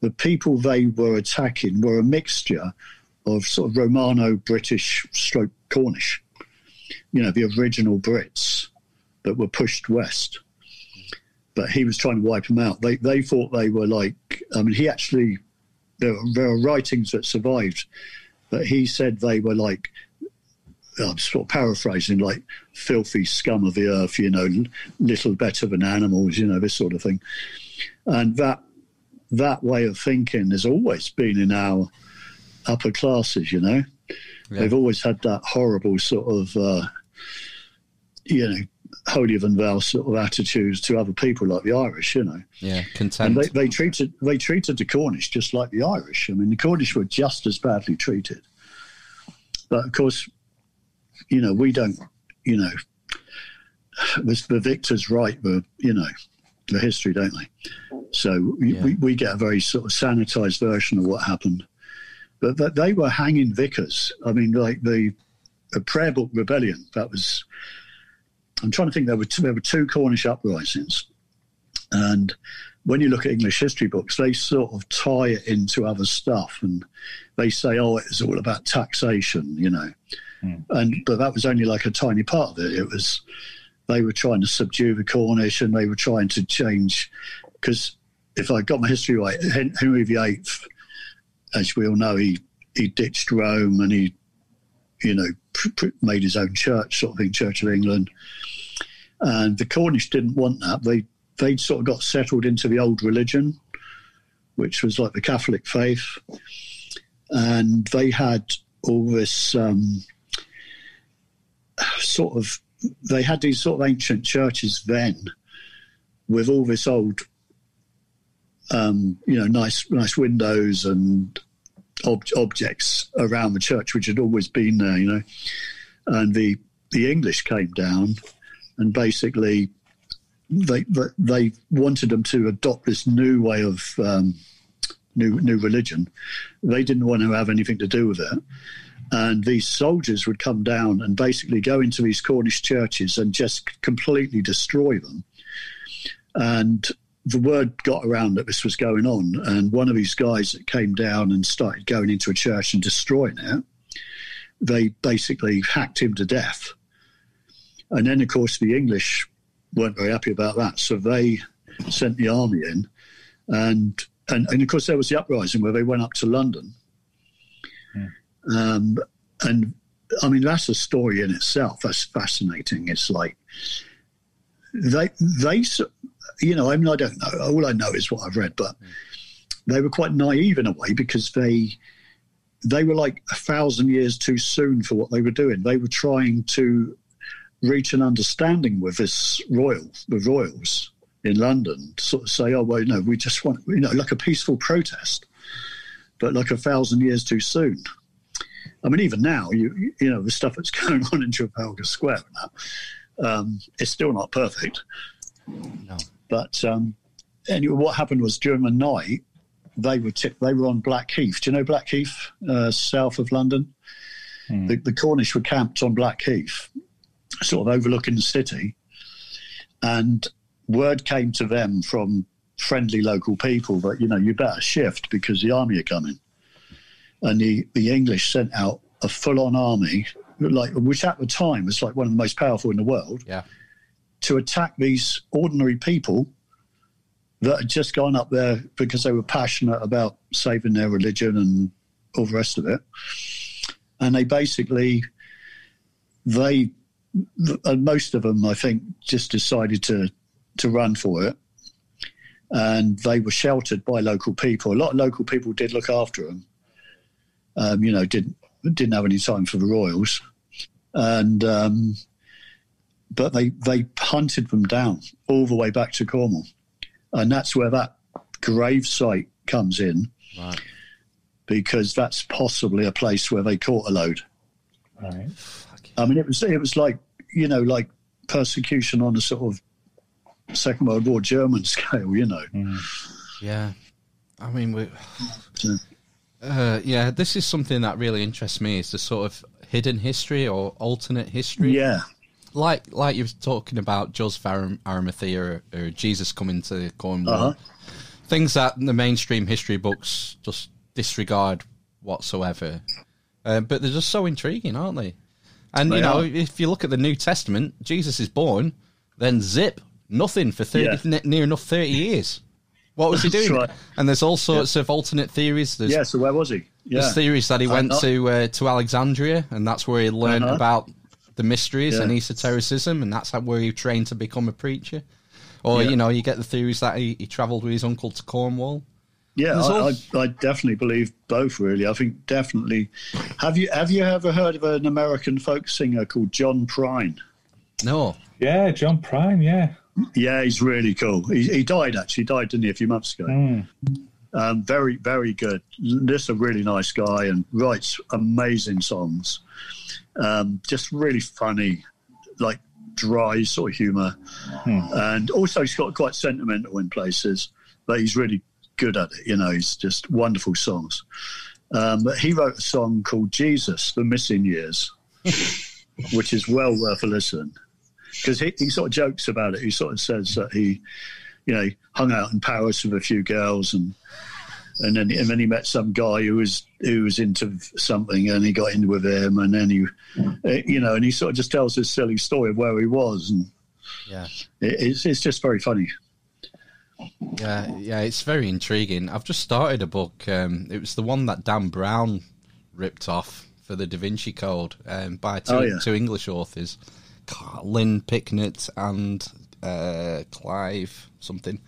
the people they were attacking were a mixture of sort of Romano British stroke Cornish, you know, the original Brits that were pushed west. But he was trying to wipe them out. They they thought they were like, I mean, he actually there there are writings that survived, but he said they were like I'm sort of paraphrasing, like filthy scum of the earth, you know, little better than animals, you know, this sort of thing. And that that way of thinking has always been in our upper classes, you know. Yeah. They've always had that horrible sort of, uh, you know, holier than thou sort of attitudes to other people, like the Irish, you know. Yeah, contempt. And they, they treated they treated the Cornish just like the Irish. I mean, the Cornish were just as badly treated. But of course, you know, we don't, you know, the victors write the, you know, the history, don't they? So we, yeah. we, we, get a very sort of sanitized version of what happened. but that they were hanging vicars. I mean, like the, the prayer book rebellion. That was. I'm trying to think. There were two, there were two Cornish uprisings, and when you look at English history books, they sort of tie it into other stuff, and they say, "Oh, it's all about taxation," you know. Mm. And but that was only like a tiny part of it. It was they were trying to subdue the Cornish, and they were trying to change because if I got my history right, Henry VIII, as we all know, he he ditched Rome and he, you know, pr- pr- made his own church, sort of thing, Church of England. And the Cornish didn't want that. They they'd sort of got settled into the old religion, which was like the Catholic faith, and they had all this um, sort of. They had these sort of ancient churches then, with all this old um, you know, nice nice windows and ob- objects around the church, which had always been there, you know. And the the English came down, and basically they they wanted them to adopt this new way of um, new new religion. They didn't want to have anything to do with it. And these soldiers would come down and basically go into these Cornish churches and just completely destroy them. And the word got around that this was going on, and one of these guys that came down and started going into a church and destroying it, they basically hacked him to death. And then, of course, the English weren't very happy about that, so they sent the army in, and and, and of course there was the uprising where they went up to London, yeah. um, and I mean that's a story in itself. That's fascinating. It's like they they you know, I mean, I don't know. All I know is what I've read, but they were quite naive in a way because they they were like a thousand years too soon for what they were doing. They were trying to reach an understanding with this royal, with royals in London, to sort of say, oh well, no, we just want, you know, like a peaceful protest, but like a thousand years too soon. I mean, even now, you you know, the stuff that's [laughs] going on in Trafalgar Square now, um, it's still not perfect. No. But um, anyway, what happened was during the night they were t- they were on Blackheath. Do you know Blackheath, uh, south of London? Hmm. The, the, Cornish were camped on Blackheath, sort of overlooking the city, and word came to them from friendly local people that you know you better shift because the army are coming. And the, the English sent out a full on army, like which at the time was like one of the most powerful in the world. Yeah to attack these ordinary people that had just gone up there because they were passionate about saving their religion and all the rest of it. And they basically, they, and most of them, I think, just decided to to run for it. And they were sheltered by local people. A lot of local people did look after them. Um, you know, didn't didn't have any time for the royals, and um, but they they hunted them down all the way back to Cornwall, and that's where that grave site comes in, right. because that's possibly a place where they caught a load. Right. I mean, it was it was like you know like persecution on a sort of Second World War German [laughs] scale, you know. Mm. Yeah, I mean we. [sighs] Uh, yeah, this is something that really interests me. Is the sort of hidden history or alternate history. Yeah, like like you were talking about Joseph Arimathea or, or Jesus coming to Cornwall, uh-huh. things that the mainstream history books just disregard whatsoever. Uh, but they're just so intriguing, aren't they? And they you know, are. if you look at the New Testament, Jesus is born, then zip, nothing for thirty, yeah. near enough thirty years. What was he [laughs] doing? Right. And there's all sorts yeah. of alternate theories. There's, yeah, so where was he? Yeah. There's theories that he went to uh, to Alexandria, and that's where he learned uh-huh. about the mysteries yeah. and esotericism, and that's how where he trained to become a preacher. Or you know, you get the theories that he, he travelled with his uncle to Cornwall. Yeah, I, all... I, I, definitely believe both. Really, I think definitely. Have you have you ever heard of an American folk singer called John Prine? No. Yeah, John Prine. Yeah. Yeah, he's really cool. He, he died actually. He died, didn't he, a few months ago? Mm. Um, very, very good. Just a really nice guy and writes amazing songs. Um, just really funny, like dry sort of humour. Hmm. And also, he's got quite sentimental in places, but he's really good at it. You know, he's just wonderful songs. Um, but he wrote a song called Jesus, The Missing Years, [laughs] which is well worth a listen. Because he, he sort of jokes about it. He sort of says that he, you know, hung out in Paris with a few girls and and then and then he met some guy who was who was into something and he got in with him and then he uh, you know and he sort of just tells this silly story of where he was and Yeah. it, it's it's just very funny Yeah, yeah, it's very intriguing. I've just started a book. Um, it was the one that Dan Brown ripped off for the Da Vinci Code um, by two, Oh, yeah. two English authors, Lynn Picknett and uh, Clive something.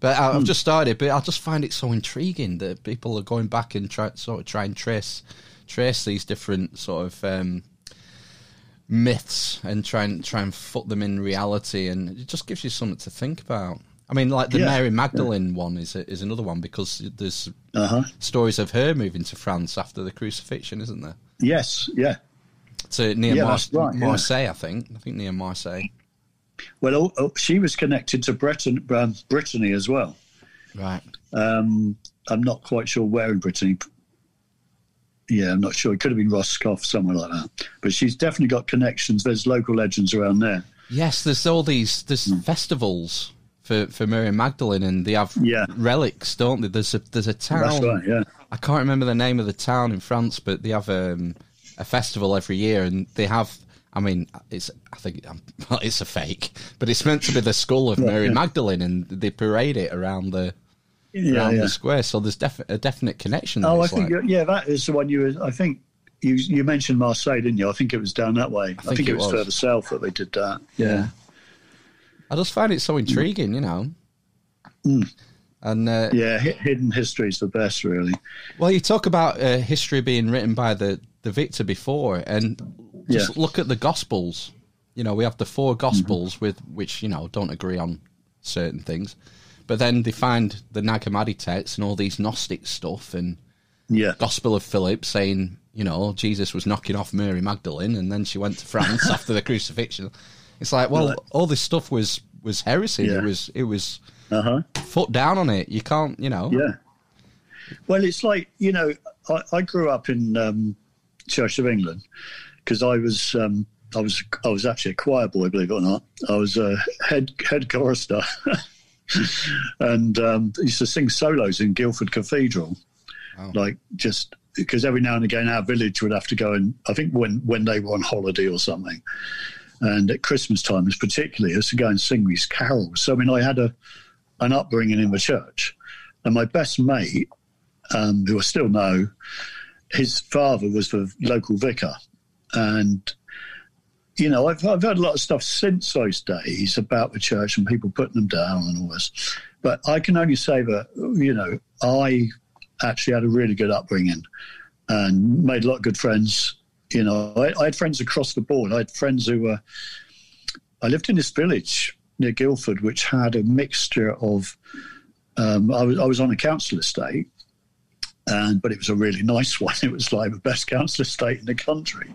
But I, Hmm. I've just started, but I just find it so intriguing that people are going back and try sort of try and trace trace these different sort of um, myths and try and try and foot them in reality, and it just gives you something to think about. I mean, like the Yeah. Mary Magdalene one is a, is another one because there's uh-huh stories of her moving to France after the crucifixion, isn't there? yes yeah To near Yeah, Mar- right, yeah. Marseille, I think. I think near Marseille. well oh, oh, she was connected to Breton, um, Brittany as well Right. um, I'm not quite sure where in Brittany yeah I'm not sure it could have been Roscoff somewhere like that but she's definitely got connections there's local legends around there Yes, there's all these there's Hmm. festivals for for Mary Magdalene, and they have Yeah. relics, don't they? There's a there's a town. right yeah I can't remember the name of the town in France, but they have um, a festival every year, and they have. I mean, it's I think um, [laughs] it's a fake, but it's meant to be the skull of Mary yeah. Magdalene, and they parade it around the around the square. So there's defi- a definite connection. Oh, I think like- yeah, that is the one you. were- I think you you mentioned Marseille, didn't you? I think it was down that way. I think, think it it was, was. further south that they did that. Yeah, I just find it so intriguing, you know. And uh, yeah. hidden history is the best, really. Well, you talk about uh, history being written by the, the victor before, and just Yeah. look at the Gospels. You know, we have the four Gospels with which you know don't agree on certain things, but then they find the Nag Hammadi text and all these Gnostic stuff and Yeah, Gospel of Philip saying you know Jesus was knocking off Mary Magdalene and then she went to France [laughs] after the crucifixion. It's like, well, Right. all this stuff was was heresy. Yeah. It was it was uh huh. foot down on it. You can't, you know. Yeah. Well, it's like you know, I, I grew up in um, Church of England because I was um, I was I was actually a choir boy, believe it or not. I was a head head chorister, [laughs] and um, used to sing solos in Guildford Cathedral, like just because every now and again our village would have to go and I think when when they were on holiday or something. And at Christmas time, was particularly, is to go and sing these carols. So I mean, I had a an upbringing in the church, and my best mate, um, who I still know, his father was the local vicar, and you know I've I've heard a lot of stuff since those days about the church and people putting them down and all this, but I can only say that you know I actually had a really good upbringing and made a lot of good friends. You know, I, I had friends across the board. I had friends who were. I lived in this village near Guildford, which had a mixture of. Um, I was I was on a council estate, and but it was a really nice [laughs] one. It was like the best council estate in the country,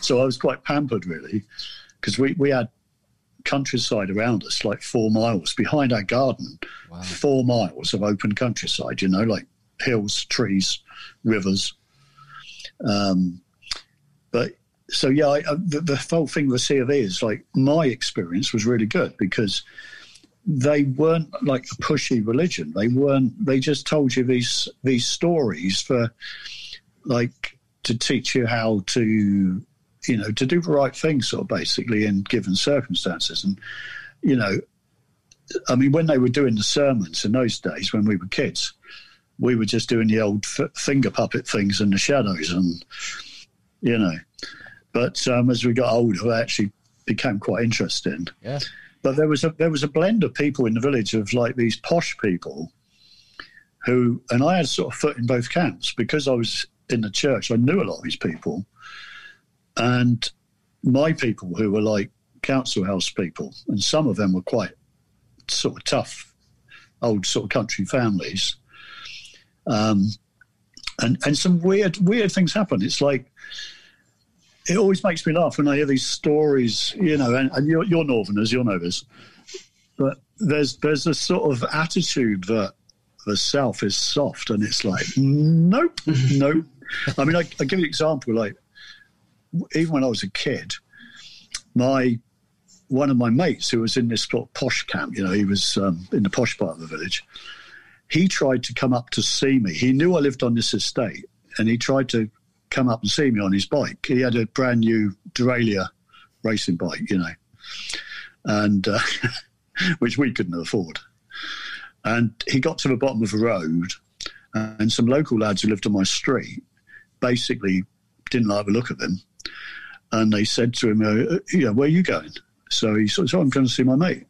so I was quite pampered really, because we we had countryside around us, like four miles behind our garden, four miles of open countryside. You know, like hills, trees, rivers. Um, but so yeah, I, I- the, the whole thing with C of E is like my experience was really good because they weren't like a pushy religion. They weren't. They just told you these these stories for like to teach you how to you know to do the right thing, sort of basically in given circumstances. And you know, I mean, when they were doing the sermons in those days when we were kids, we were just doing the old f- finger puppet things in the shadows and you know. But um, as we got older, I actually became quite interested. Yeah. But there was a there was a blend of people in the village of like these posh people, who and I had sort of foot in both camps because I was in the church. I knew a lot of these people, and my people who were like council house people, and some of them were quite sort of tough, old sort of country families. Um, and and some weird weird things happen. It's like it always makes me laugh when I hear these stories, you know, and, and you're, you're Northerners, you'll know this, but there's there's a sort of attitude that the South is soft, and it's like, nope, [laughs] nope. I mean, I, I give you an example. Like, even when I was a kid, my one of my mates who was in this sort of posh camp, you know, he was um, in the posh part of the village. He tried to come up to see me. He knew I lived on this estate, and he tried to come up and see me on his bike. He had a brand new Duralia racing bike, you know, and uh, [laughs] which we couldn't afford. And he got to the bottom of the road, and some local lads who lived on my street basically didn't like the look of him. And they said to him, uh, "Yeah, where are you going?" So he said, "So I'm going to see my mate."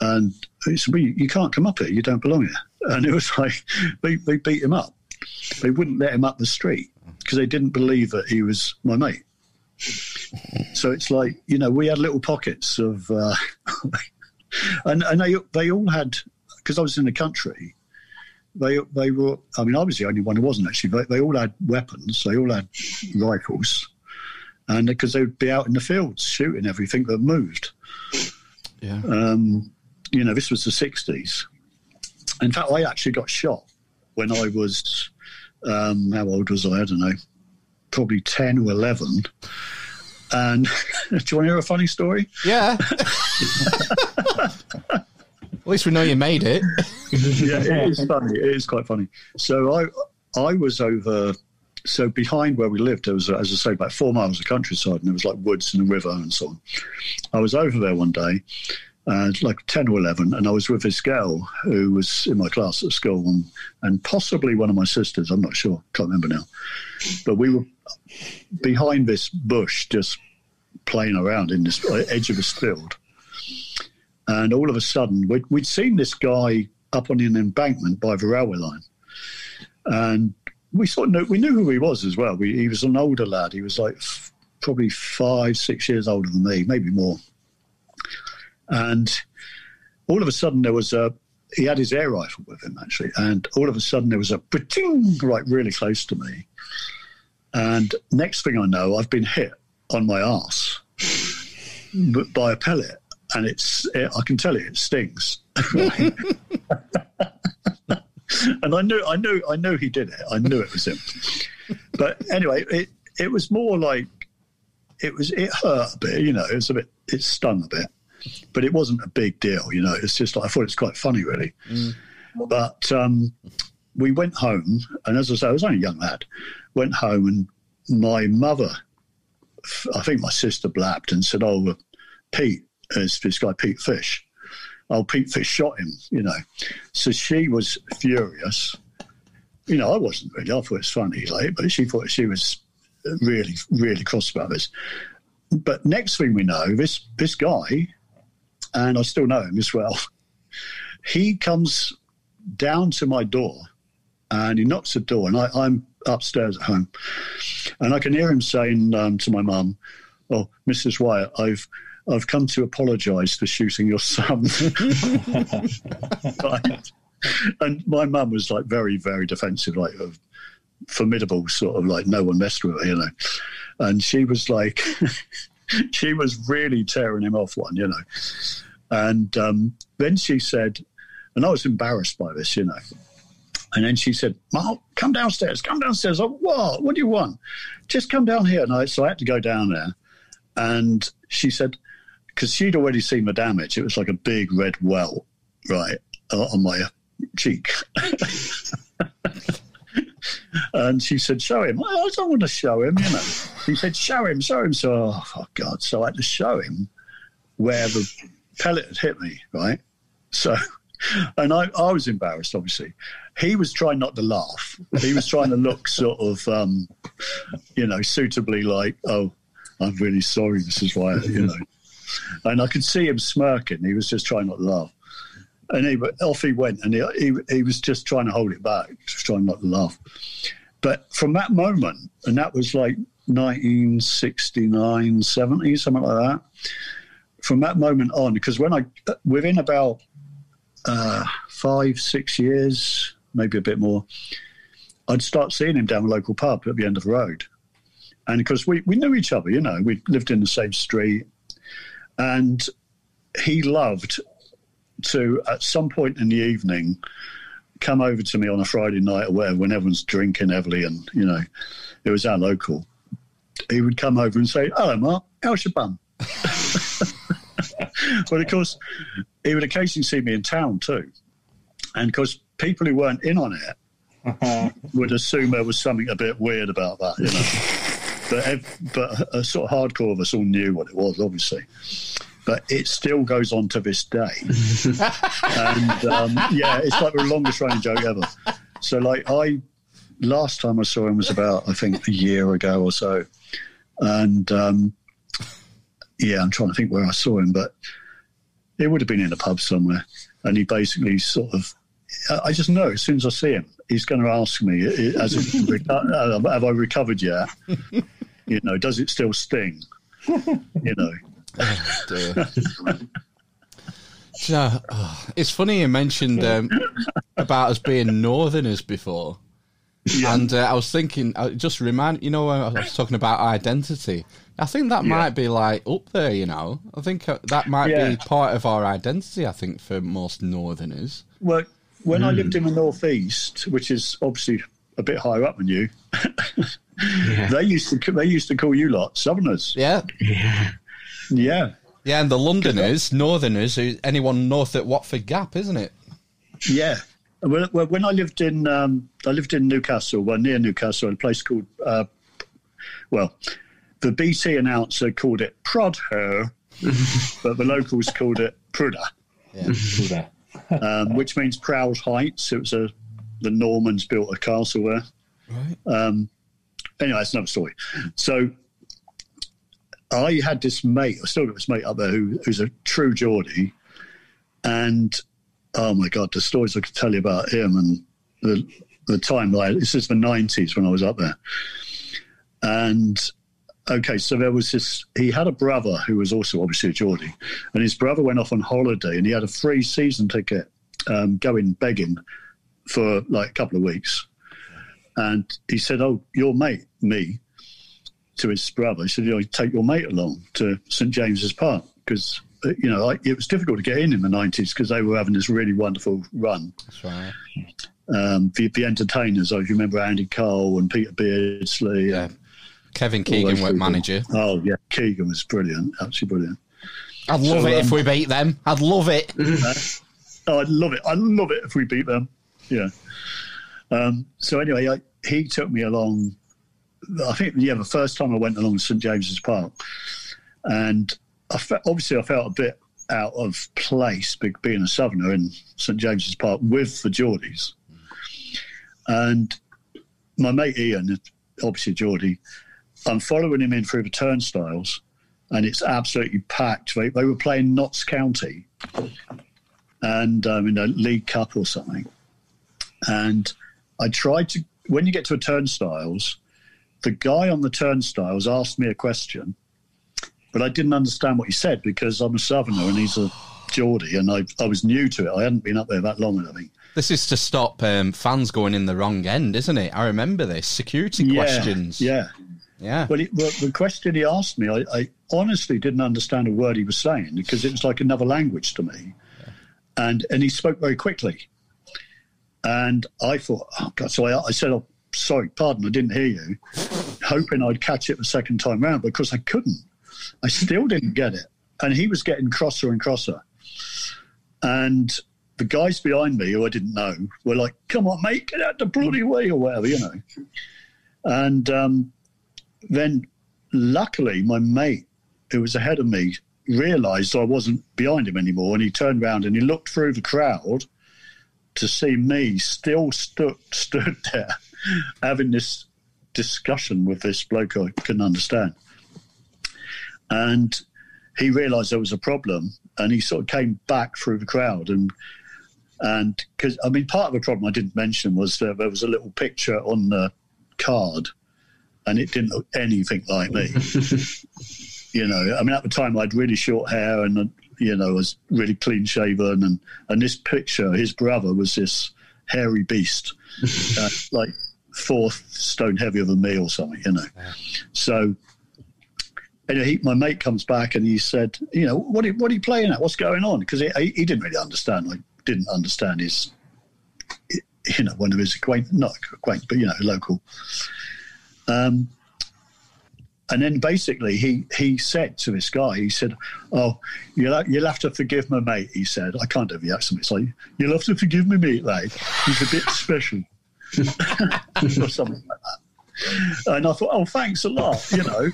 And he said, well, "You can't come up here. You don't belong here." And it was like they, they beat him up. They wouldn't let him up the street because they didn't believe that he was my mate. So it's like you know we had little pockets of, uh, [laughs] and and they they all had because I was in the country. They they were. I mean, I was the only one who wasn't actually. They, they all had weapons. They all had rifles, and because they would be out in the fields shooting everything that moved. Yeah. Um, you know, this was the '60s. In fact, I actually got shot when I was um, how old was I? I don't know, probably ten or eleven. And [laughs] do you want to hear a funny story? Yeah. [laughs] At least we know you made it. [laughs] yeah, it is funny. It is quite funny. So I I was over. So behind where we lived, there was, as I say, about four miles of countryside, and there was like woods and a river and so on. I was over there one day, uh, like ten or eleven, and I was with this girl who was in my class at school, and, and possibly one of my sisters. I'm not sure. Can't remember now. But we were behind this bush, just playing around in this edge of this field. And all of a sudden, we'd, we'd seen this guy up on an embankment by the railway line. And we sort of knew, we knew who he was as well. We, he was an older lad. He was like f- probably five, six years older than me, maybe more. And all of a sudden, there was a, he had his air rifle with him actually. And all of a sudden, there was a ting right really close to me. And next thing I know, I've been hit on my ass by a pellet and it's it, I can tell you it stings. [laughs] and I knew I knew I knew he did it. I knew it was him. But anyway, it it was more like it was it hurt a bit, you know, it was a bit it stung a bit. But it wasn't a big deal, you know. It's just like, I thought it's quite funny really. Mm. But um, we went home and as I say, I was only a young lad, went home and my mother I think my sister blabbed and said, Oh, Pete, as this guy Pete Fish. Oh, Pete Fish shot him, you know. So she was furious. You know, I wasn't really. I thought it was funny, like, but she thought she was really, really cross about this. But next thing we know, this this guy, and I still know him as well. [laughs] He comes down to my door, and he knocks at the door, and I, I'm upstairs at home, and I can hear him saying um, to my mum, "Oh, Mrs. Wyatt, I've I've come to apologise for shooting your son. [laughs] right. And my mum was like very, very defensive, like a formidable sort of like no one messed with her, you know. And she was like, [laughs] [laughs] she was really tearing him off one, you know. And um, then she said, and I was embarrassed by this, you know. And then she said, Mark, come downstairs, come downstairs. I, what? What do you want? Just come down here. And I, so I had to go down there. And she said, because she'd already seen the damage. It was like a big red welt, right, uh, on my cheek. [laughs] and she said, "Show him." I don't want to show him, you know. She said, "Show him, show him." So, oh, oh God! So I had to show him where the pellet had hit me, right? So, and I, I was embarrassed, obviously. He was trying not to laugh. He was trying to look sort of, um, you know, suitably like, "Oh, I'm really sorry, Mrs. Wyatt," you know and I could see him smirking. He was just trying not to laugh. And he, off he went, and he, he, he was just trying to hold it back, just trying not to laugh. But from that moment, and that was like 1969, 70, something like that. From that moment on, because when I, within about uh, five, six years, maybe a bit more, I'd start seeing him down the local pub at the end of the road. And because we, we knew each other, you know, we lived in the same street. And he loved to, at some point in the evening, come over to me on a Friday night or whatever, when everyone's drinking heavily, and you know, it was our local. He would come over and say, "Hello, Mark. How's your bum?" [laughs] but of course, he would occasionally see me in town too, and of course, people who weren't in on it [laughs] would assume there was something a bit weird about that, you know. but ev- but a sort of hardcore of us all knew what it was, obviously. But it still goes on to this day, [laughs] and um, yeah, it's like the longest running joke ever. So, like, I last time I saw him was about I think a year ago or so, and um, yeah, I'm trying to think where I saw him, but it would have been in a pub somewhere, and he basically sort of. I just know as soon as I see him, he's going to ask me, i- "Has it, have I recovered yet? [laughs] You know, does it still sting? You know." Dear. So, oh, it's funny you mentioned um, about us being northerners before. And uh, I was thinking, uh, just remind you know, I was talking about identity. I think that might be like up there, you know. I think uh, that might Yeah. be part of our identity. I think for most northerners. Well, when I lived in the northeast, which is obviously a bit higher up than you, [laughs] they used to they used to call you lot Southerners. Yeah, Yeah, yeah, Yeah, and the Londoners, northerners, anyone north at Watford Gap, isn't it? yeah. When I lived in um, I lived in Newcastle, well near Newcastle, in a place called uh, well, the BT announcer called it Prodher, [laughs] but the locals called it Pruda, Yeah. [laughs] um, which means proud heights. It was a the Normans built a castle there. Right. anyway, that's another story. So I had this mate, I still got this mate up there who, who's a true Geordie. And oh my God, the stories I could tell you about him and the, the time, like, this is the 90s when I was up there. And okay, so there was this, he had a brother who was also obviously a Geordie. And his brother went off on holiday and he had a free season ticket um, going begging for like a couple of weeks. And he said, "Oh, your mate, me," to his brother. He said, "You know, take your mate along to St James's Park because you know like, it was difficult to get in in the nineties because they were having this really wonderful run. That's right. Um, the, the entertainers, I remember Andy Cole and Peter Beardsley. Yeah. and Kevin Keegan, work manager. Oh yeah, Keegan was brilliant, absolutely brilliant. I'd love So, it if um, we beat them. I'd love it. [laughs] Oh, I'd love it. I'd love it if we beat them. Yeah. Um, so anyway, I, he took me along. I think yeah, the first time I went along St James's Park, and I fe- obviously I felt a bit out of place being a southerner in St James's Park with the Geordies, and my mate Ian, obviously Geordie, I'm following him in through the turnstiles, and it's absolutely packed. They, they were playing Notts County and um, in a League Cup or something. And I tried to, when you get to a turnstiles, the guy on the turnstiles asked me a question, but I didn't understand what he said because I'm a southerner and he's a Geordie, and I, I was new to it. I hadn't been up there that long, I think. This is to stop um, fans going in the wrong end, isn't it? I remember this. Security questions. Yeah. Yeah. Well, it, well, the question he asked me, I, I honestly didn't understand a word he was saying because it was like another language to me, and and he spoke very quickly, and I thought, oh God! So I, I said, "Oh, sorry, pardon, I didn't hear you," hoping I'd catch it the second time round because I couldn't. I still didn't get it, and he was getting crosser and crosser, and the guys behind me who I didn't know were like, "Come on, mate, get out the bloody way," or whatever, you know, and. um then luckily my mate who was ahead of me realized I wasn't behind him anymore and he turned around and he looked through the crowd to see me still stood [laughs] stood there having this discussion with this bloke I couldn't understand. And he realized there was a problem and he sort of came back through the crowd and and because I mean part of the problem I didn't mention was that there was a little picture on the card and it didn't look anything like me. [laughs] you know, I mean, at the time I had really short hair and, you know, was really clean shaven. And, and this picture, his brother was this hairy beast, [laughs] uh, like four stone heavier than me or something, you know. So, anyway, he, my mate comes back and he said, you know, what are, what are you playing at? What's going on? Because he, he didn't really understand. I didn't understand his you know, one of his acquaintance, not acquaintance, but you know, local. Um, and then basically he he said to this guy, he said, "Oh, you'll you'll have to forgive my mate." He said, "I can't do the accent. It's like you'll have to forgive me, mate. Like he's a bit special." [laughs] or something like that. And I thought, oh, thanks a lot, you know.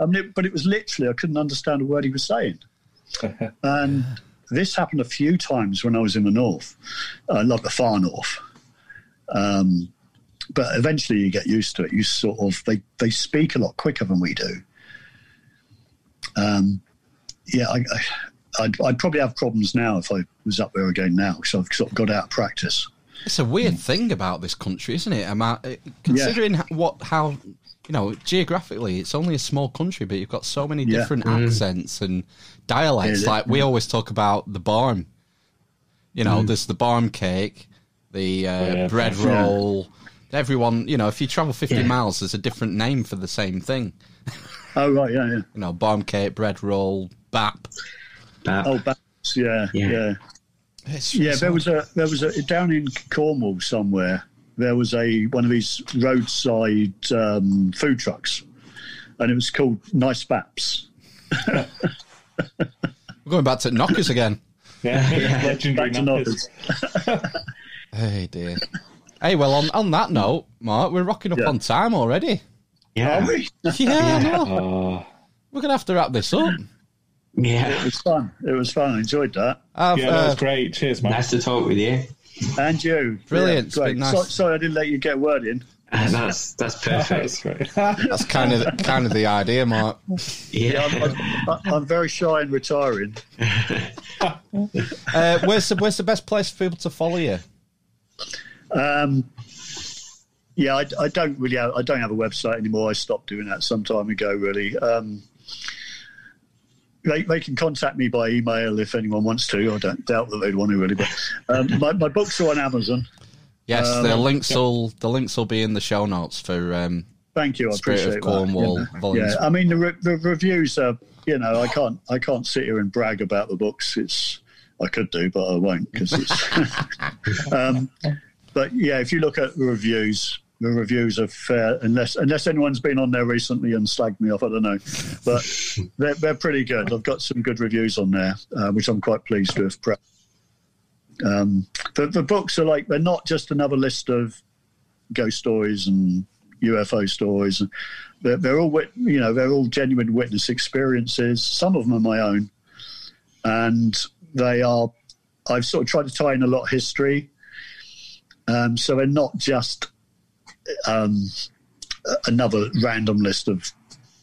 I mean, it, but it was literally, I couldn't understand a word he was saying. [laughs] and this happened a few times when I was in the north, uh, like the far north. Um, but eventually you get used to it. You sort of, they, they speak a lot quicker than we do. Um, yeah, I, I, I'd, I'd probably have problems now if I was up there again now because I've sort of got out of practice. It's a weird thing about this country, isn't it? Am I, considering yeah. what how you know geographically, it's only a small country, but you've got so many yeah. different mm. accents and dialects. Yeah, like we always talk about the barm. You know, mm. there's the barm cake, the uh, bread roll. Everyone, you know, if you travel 50 miles, there's a different name for the same thing. Oh right, yeah, yeah. [laughs] you know, barm cake, bread roll, bap. bap. Oh, baps, yeah, yeah. It's, yeah, there was a there was a down in Cornwall somewhere. There was a one of these roadside um, food trucks, and it was called Nice Baps. [laughs] We're going back to knockers again. Yeah, yeah. [laughs] legendary back knockers. knockers. [laughs] hey dear. Hey, well, on, on that note, Mark, we're rocking up yeah. on time already. Yeah, we? yeah, yeah. no. Uh, we're gonna have to wrap this up. Yeah, it was fun. It was fun. I enjoyed that. I've, yeah, that was uh, great. Cheers, man. Nice to talk with you. And you, brilliant. Yeah, great. Nice. So, sorry, I didn't let you get a word in. [laughs] that's that's perfect. that's, that's kind of kind of the idea, Mark. Yeah, yeah I'm, I'm, I'm, very shy and retiring. uh, where's the where's the best place for people to follow you? Um, yeah, I, I, don't really. Have, I don't have a website anymore. I stopped doing that some time ago. Really, um, they, they can contact me by email if anyone wants to. I don't doubt that they'd want to really, but um, [laughs] my, my, books are on Amazon. Yes, um, the links will the links will be in the show notes for. Um, thank you, I Spirit appreciate of Cornwall. That, yeah, I mean the, re- the, reviews are. You know, I can't I can't sit here and brag about the books. It's I could do, but I won't because it's. [laughs] [laughs] um, but yeah, if you look at the reviews, the reviews are fair, unless unless anyone's been on there recently and slagged me off. I don't know, but [laughs] they're they're pretty good. I've got some good reviews on there, uh, which I'm quite pleased with. Um, the, the books are like they're not just another list of ghost stories and UFO stories. They're, they're all you know they're all genuine witness experiences. Some of them are my own, and they are. I've sort of tried to tie in a lot of history, um, so they're not just um, another random list of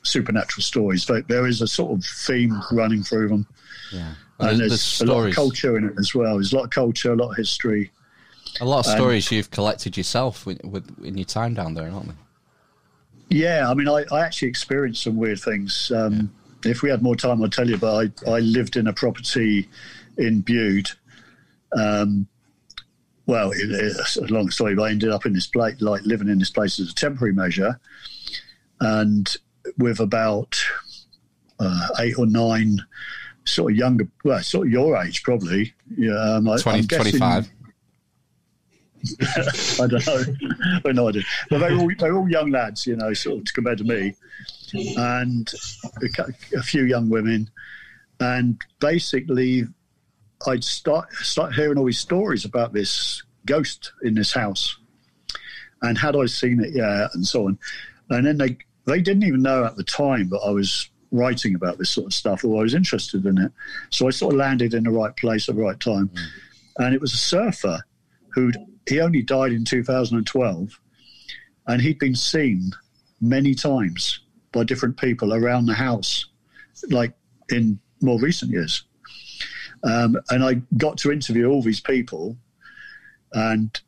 supernatural stories. But there is a sort of theme running through them. Yeah. and there's, a lot of culture in it as well. There's a lot of culture, a lot of history. A lot of stories you've collected yourself with, with, in your time down there, aren't they? Yeah, I mean, I, I actually experienced some weird things. Um, yeah. If we had more time, I'd tell you. But I, I lived in a property in Bude, um, well, it, it's a long story, but I ended up in this place, like living in this place as a temporary measure, and with about uh, eight or nine sort of younger, well, sort of your age probably. Yeah, um, 20, I, 25. [laughs] I don't know. [laughs] I no idea. But they're all, they're all young lads, you know, sort of compared to me, and a, a few young women. And basically, I'd start start hearing all these stories about this ghost in this house, and had I seen it, yeah, and so on. And then they they didn't even know at the time that I was writing about this sort of stuff, or I was interested in it. So I sort of landed in the right place at the right time, mm. and it was a surfer who he only died in 2012, and he'd been seen many times by different people around the house, like in more recent years. Um, and I got to interview all these people, and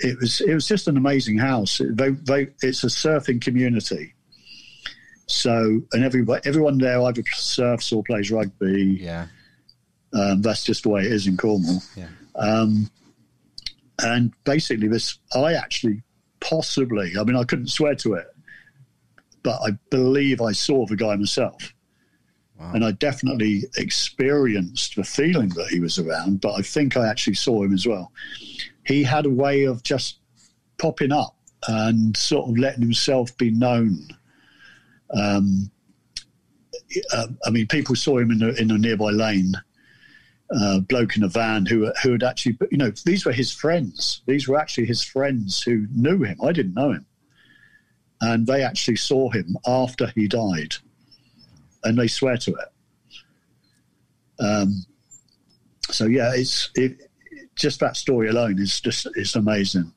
it was it was just an amazing house. They, they, it's a surfing community, so and everybody everyone there either surfs or plays rugby. Yeah, um, that's just the way it is in Cornwall. Yeah, um, and basically, this I actually possibly I mean I couldn't swear to it, but I believe I saw the guy myself. And I definitely experienced the feeling that he was around. But I think I actually saw him as well. He had a way of just popping up and sort of letting himself be known. Um, uh, I mean, people saw him in a, in a nearby lane, uh, bloke in a van who who had actually, you know, these were his friends. These were actually his friends who knew him. I didn't know him, and they actually saw him after he died, and they swear to it. Um, so yeah, it's it, just that story alone is just it's amazing,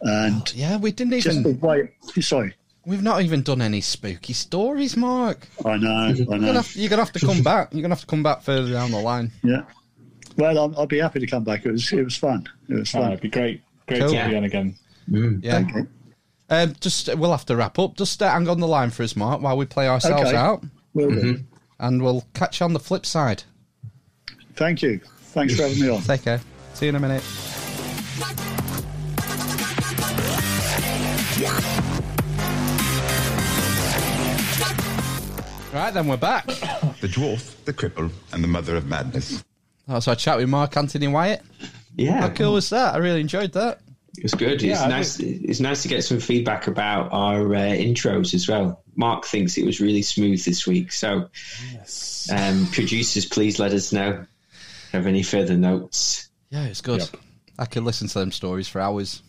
and Yeah, we didn't just the even. way. Sorry, We've not even done any spooky stories, Mark. I know, I You're gonna know. have, you're gonna have to come [laughs] back. You're gonna have to come back further down the line. Yeah. Well, I'll, I'll be happy to come back. It was it was fun. It was Oh, fun. it'd be great. Great Cool. to Yeah. be on again. Yeah. Okay. Um, just we'll have to wrap up. Just uh, hang on the line for us, Mark, while we play ourselves Okay. out, Will do. Mm-hmm. and we'll catch you on the flip side. Thank you. Thanks for having me on. [laughs] Take care. See you in a minute. Right, then we're back. [coughs] The dwarf, the cripple, and the mother of madness. Oh, so I chat with Mark Anthony Wyatt. Yeah, How cool was that? I really enjoyed that. It was good. It's Yeah, I nice. It's nice to get some feedback about our uh, intros as well. Mark thinks it was really smooth this week. So, um, producers, please let us know. if you Have any further notes? Yeah, it's good. Yep. I could listen to them stories for hours.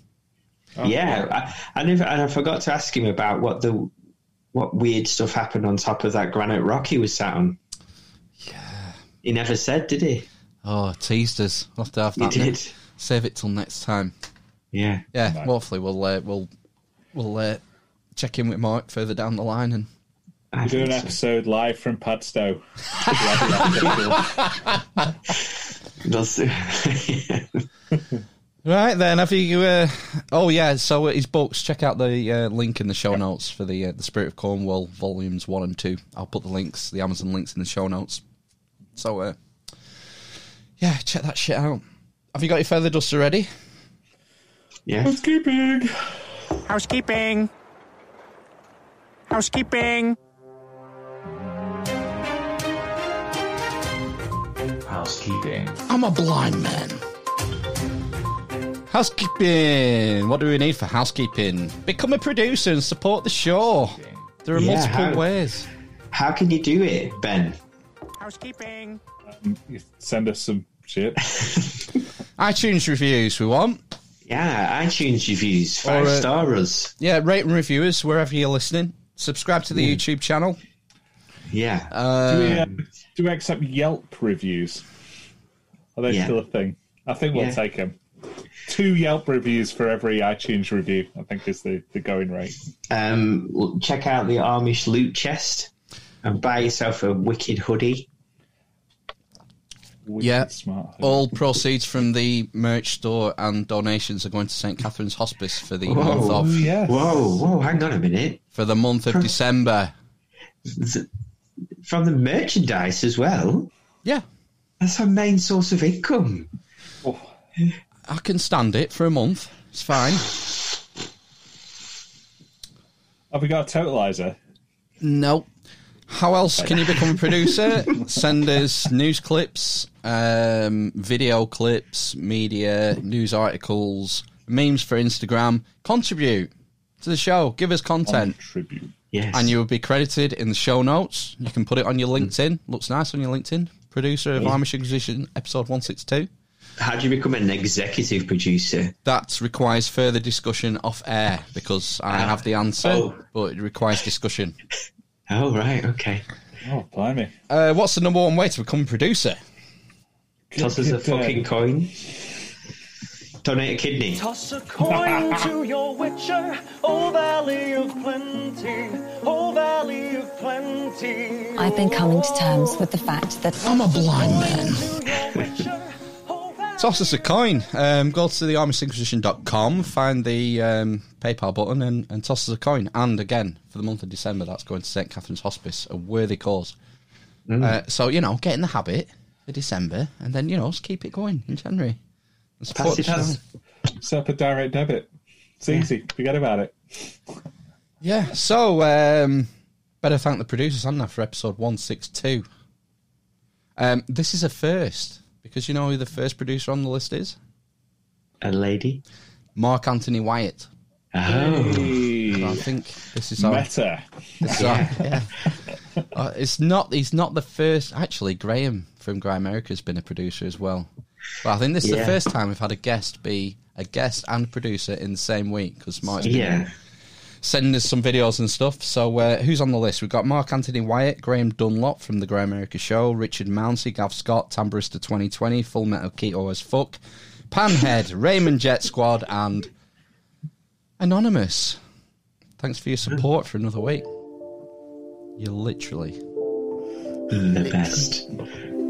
yeah, I, I never. And I forgot to ask him about what the what weird stuff happened on top of that granite rock he was sat on. Yeah. He never said, did he? Oh, teased us. We'll have to have He that. did. Save it till next time. Yeah. Yeah, Right. hopefully we'll uh, we'll we'll uh, check in with Mark further down the line and I We're doing an think so. episode live from Padstow. [laughs] [laughs] Right then, have you? Uh, oh yeah, so his books. Check out the uh, link in the show notes for the uh, the Spirit of Cornwall volumes one and two. I'll put the links, the Amazon links, in the show notes. So uh, yeah, check that shit out. Have you got your feather duster ready? Yeah. Housekeeping. Housekeeping. Housekeeping. Housekeeping. I'm a blind man. Housekeeping. What do we need for housekeeping? Become a producer and support the show. There are Yeah, multiple how- ways. How can you do it, Ben? Housekeeping. You Send us some shit. [laughs] iTunes reviews we want. Yeah, iTunes reviews, five Or, uh, star us. Yeah, rate and review us wherever you're listening. Subscribe to the YouTube channel. Yeah. do, we, um, do we accept Yelp reviews? Are they Yeah. still a thing? I think we'll Yeah. take them. Two Yelp reviews for every iTunes review, I think is the, the going rate. Um, check out the Amish loot chest and buy yourself a wicked hoodie. Wicked Yeah. Smart. All proceeds from the merch store and donations are going to St Catherine's Hospice for the month Oh, of yes. Whoa, whoa, hang on a minute. for the month of December. Th- From the merchandise as well. Yeah, That's our main source of income. Oh, I can stand it for a month. It's fine. have we got a totalizer? No. How else can you become a producer? [laughs] Send us news clips, um, video clips, media, news articles, memes for Instagram. Contribute to the show. Give us content. Tribute. Yes. And you will be credited in the show notes. You can put it on your LinkedIn. Looks nice on your LinkedIn. Producer of Amish Inquisition, episode 162. How do you become an executive producer? That requires further discussion off air because I have the answer, Oh. but it requires discussion. [laughs] Oh, right, okay. Oh, blimey. Uh, what's the number one way to become a producer? Toss us a fucking coin. Donate a kidney. Toss a coin to your witcher, oh valley of plenty, oh valley of plenty. I've been coming to terms with the fact that I'm a blind man. To your witcher, valley Toss us a coin. Um, go to the amishinquisition.com, find the um, PayPal button, and, and toss us a coin. And again, for the month of December, that's going to St. Catherine's Hospice, a worthy cause. Uh, so, you know, get in the habit for December, and then, you know, just keep it going in January. And support Pass the it Set up a direct debit. It's easy. Forget about it. Yeah. So, um, Better thank the producers, hadn't I, for episode 162. Um, this is a first, because you know who the first producer on the list is? A lady? Mark Anthony Wyatt. Oh. So I think this is our, Meta. this is our- yeah. Uh, it's not. He's not the first. Actually, Graham from Grimerica has been a producer as well. But I think this is the first time we've had a guest be a guest and producer in the same week because Mark's been Yeah. sending us some videos and stuff. So uh, who's on the list? We've got Mark Anthony Wyatt, Graham Dunlop from the Grimerica Show, Richard Mounsey, Gav Scott, Tamborista 2020, Full Metal Keto as fuck, Panhead, [laughs] Raymond Jetsquad, and Anonymous. Thanks for your support for another week. You're literally The best.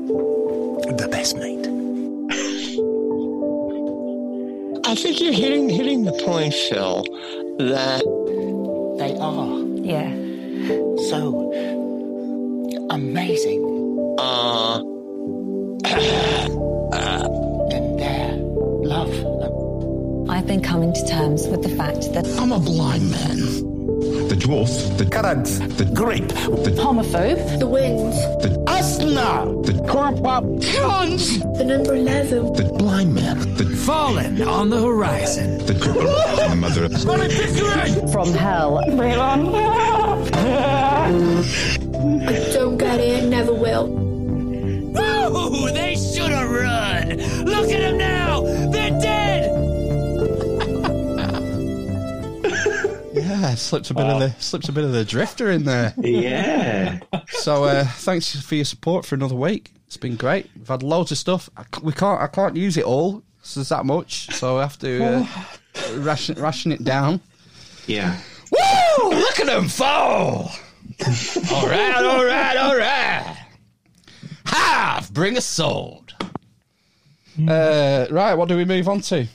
The best, mate. [laughs] I think you're hitting hitting the point, Phil, that They are Yeah. so amazing uh [clears throat] in their love. I've been coming to terms with the fact that I'm a blind man. The dwarf, the Currant, the grape, the homophobe, The wings, the asna, the corp up, cunt, the number 11. the blind man, the fallen on the horizon. the cripple and the mother of Sonny Pickering! from hell. I don't get it, never will. Ooh, they should have run! Look at them now! Yeah, slipped a bit of the slipped a bit of the drifter in there. Yeah. So uh, thanks for your support for another week. It's been great. We've had loads of stuff. I we can't I can't use it all. 'cause There's that much, so I have to uh, ration ration it down. Yeah. Woo! Look at them fall. all right, all right, all right. Have bring a sword. Uh, right, what do we move on to?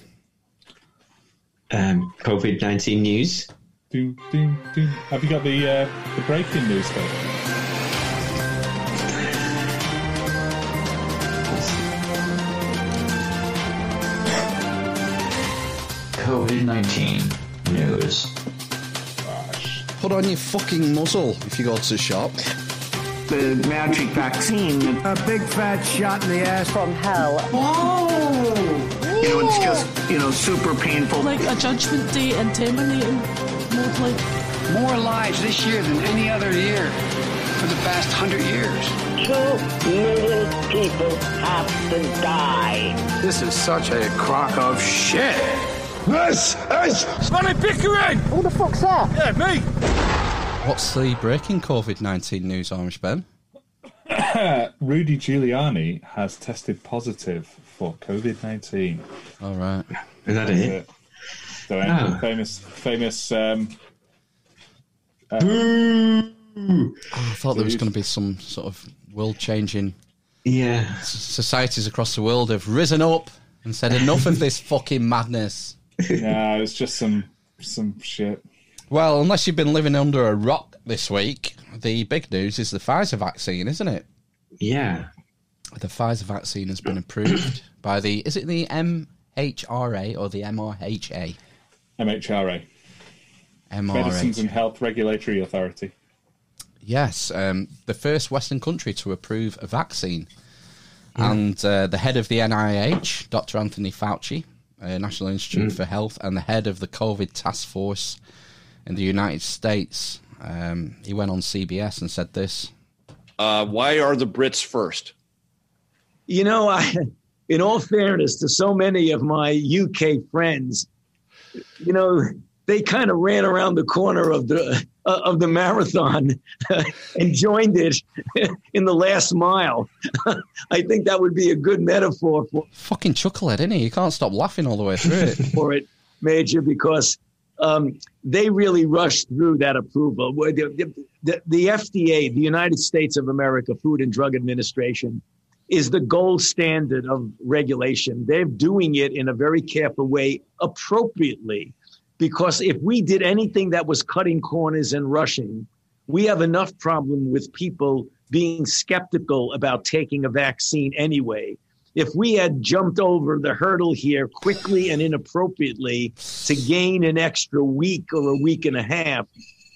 Um, COVID 19 news. Do, do, do. Have you got the uh, the breaking news though? COVID 19 news. Gosh. Put on your fucking muzzle if you go to the shop. The magic vaccine. A big fat shot in the ass. From hell. You know, it's just, you know, super painful. Like a judgment day and terminating mode, like More lives this year than any other year for the past hundred years. Two million people have to die. This is such a crock of shit. This is Sonny Pickering! Who the fuck's that? Yeah, me! What's the breaking COVID nineteen news, Orange Ben? [coughs] Rudy Giuliani has tested positive for COVID nineteen. All right. Is that it? So Oh. famous, famous. Um, uh, Oh, I thought there was going to be some sort of world changing. Yeah. Societies across the world have risen up and said enough of this fucking madness. [laughs] no, it's just some some shit. Well, unless you've been living under a rock this week, the big news is the Pfizer vaccine, isn't it? Yeah. The Pfizer vaccine has been approved by the is it the MHRA or the MRHA? MHRA, Medicines and Health Regulatory Authority. Yes, um, the first Western country to approve a vaccine. And uh, the head of the NIH, Dr. Anthony Fauci, uh, National Institute Mm. for Health, and the head of the COVID task force in the United States, um, he went on CBS and said this. Uh, why are the Brits first? You know, I, [laughs] in all fairness to so many of my UK friends, you know, they kind of ran around the corner of the uh, of the marathon [laughs] and joined it [laughs] in the last mile. [laughs] I think that would be a good metaphor for Fucking chucklehead, isn't he? You can't stop laughing all the way through it. for it, Major, because um, they really rushed through that approval. The, the, the FDA, the United States of America Food and Drug Administration, is the gold standard of regulation. They're doing it in a very careful way, appropriately, because if we did anything that was cutting corners and rushing, we have enough problem with people being skeptical about taking a vaccine anyway. If we had jumped over the hurdle here quickly and inappropriately to gain an extra week or a week and a half,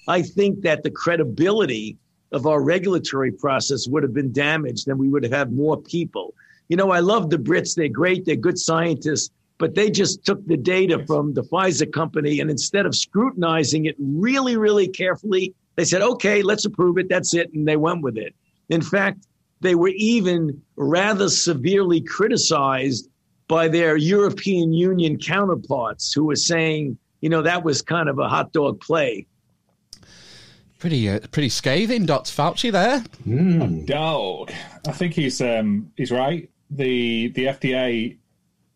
I think that the credibility of our regulatory process would have been damaged and we would have had more people. You know, I love the Brits. They're great. They're good scientists, but they just took the data from the Pfizer company and instead of scrutinizing it really, really carefully, they said, okay, let's approve it. That's it. And they went with it. In fact, they were even rather severely criticized by their European Union counterparts who were saying, you know, that was kind of a hot dog play. Pretty, uh, pretty scathing, Dr. Fauci there. Mm. Dog. I think he's um, he's right. The the FDA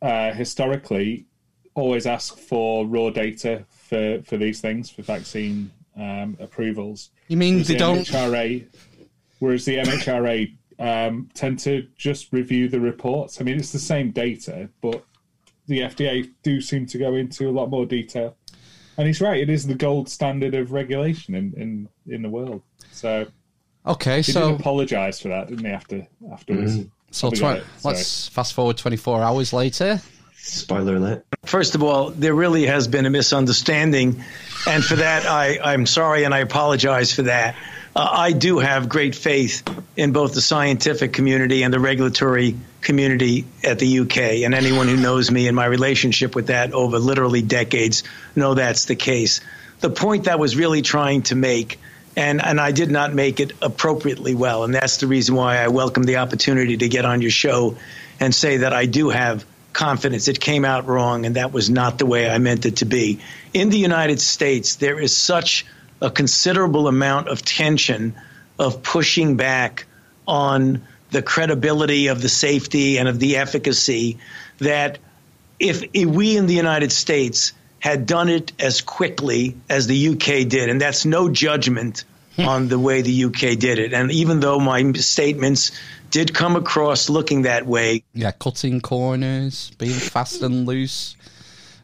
uh, historically always ask for raw data for, for these things for vaccine um, approvals. You mean whereas they the don't- MHRA, whereas the MHRA um, tend to just review the reports. I mean, it's the same data, but the FDA do seem to go into a lot more detail. And he's right; it is the gold standard of regulation in in, in the world. So Okay, he so apologise for that, didn't he? After afterwards. Mm-hmm. so Probably tw- it, so- let's fast forward 24 hours later. Spoiler alert. First of all, there really has been a misunderstanding. And for that, I, I'm sorry and I apologize for that. Uh, I do have great faith in both the scientific community and the regulatory community at the UK. And anyone who knows me and my relationship with that over literally decades know that's the case. The point that I was really trying to make, and, and I did not make it appropriately well. And that's the reason why I welcome the opportunity to get on your show and say that I do have confidence. It came out wrong, and that was not the way I meant it to be. In the United States, there is such a considerable amount of tension of pushing back on the credibility of the safety and of the efficacy that if, if we in the United States had done it as quickly as the UK did, and that's no judgment hmm. on the way the UK did it. And even though my statements did come across looking that way, Yeah, cutting corners, being fast and loose,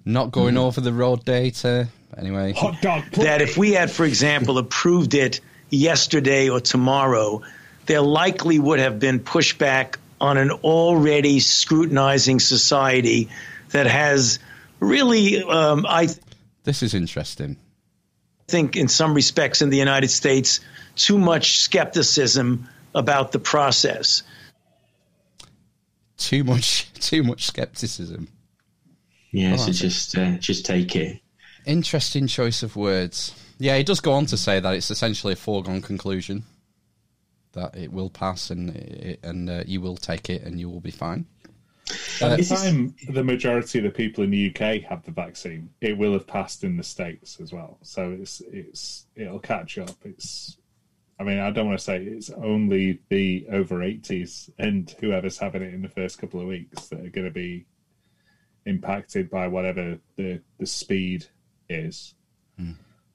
not going hmm. over the road data. Anyway, Hot dog. that if we had, for example, approved it yesterday or tomorrow, there likely would have been pushback on an already scrutinizing society that has really, um, I this is interesting. I think, in some respects in the United States, too much skepticism about the process. Too much, [laughs] too much skepticism. Yeah, Oh, so just uh, just take it. Interesting choice of words. Yeah, he does go on to say that it's essentially a foregone conclusion that it will pass and it, and uh, you will take it and you will be fine. By Uh, the time the majority of the people in the UK have the vaccine, it will have passed in the states as well. So it's it's it'll catch up. It's I mean I don't want to say it's only the over 80s and whoever's having it in the first couple of weeks that are going to be impacted by whatever the the speed is.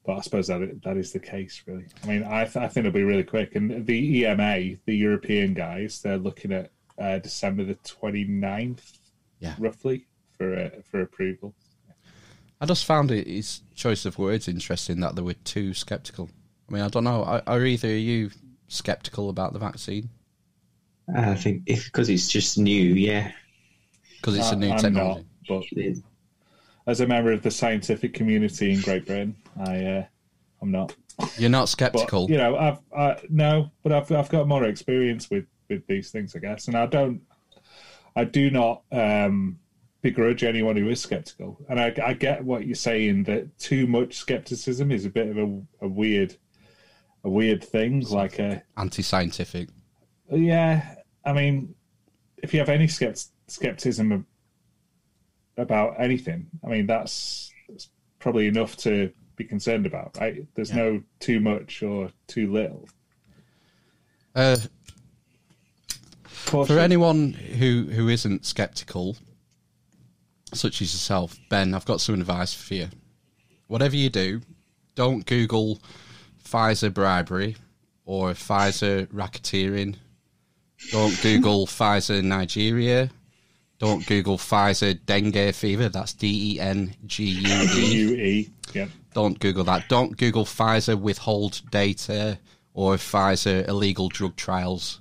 But I suppose that that is the case, really. I mean, I, th- I think it'll be really quick. And the EMA, the European guys, they're looking at uh, December the 29th, Yeah. roughly, for uh, for approval. I just found it, his choice of words interesting that they were too skeptical. I mean, I don't know. Are, are either of you skeptical about the vaccine I think if because it's just new, yeah. because it's a I- new I'm technology? not, but as a member of the scientific community in Great Britain, I uh, I'm not. You're not But, skeptical. you know, I've I, no, but I've I've got more experience with with these things, I guess, and I don't, I do not um, begrudge anyone who is skeptical, and I, I get what you're saying that too much skepticism is a bit of a, a weird, a weird thing, like a Anti-scientific. yeah. I mean, if you have any skept- skepticism about anything, I mean that's, that's probably enough to be concerned about, right? There's no too much or too little. Uh, for anyone who who isn't skeptical, such as yourself, Ben, I've got some advice for you. Whatever you do, don't Google Pfizer bribery or Pfizer racketeering. Don't [laughs] Google Pfizer Nigeria. Don't Google Pfizer dengue fever. That's D E N G U E. Don't Google that. Don't Google Pfizer withhold data or Pfizer illegal drug trials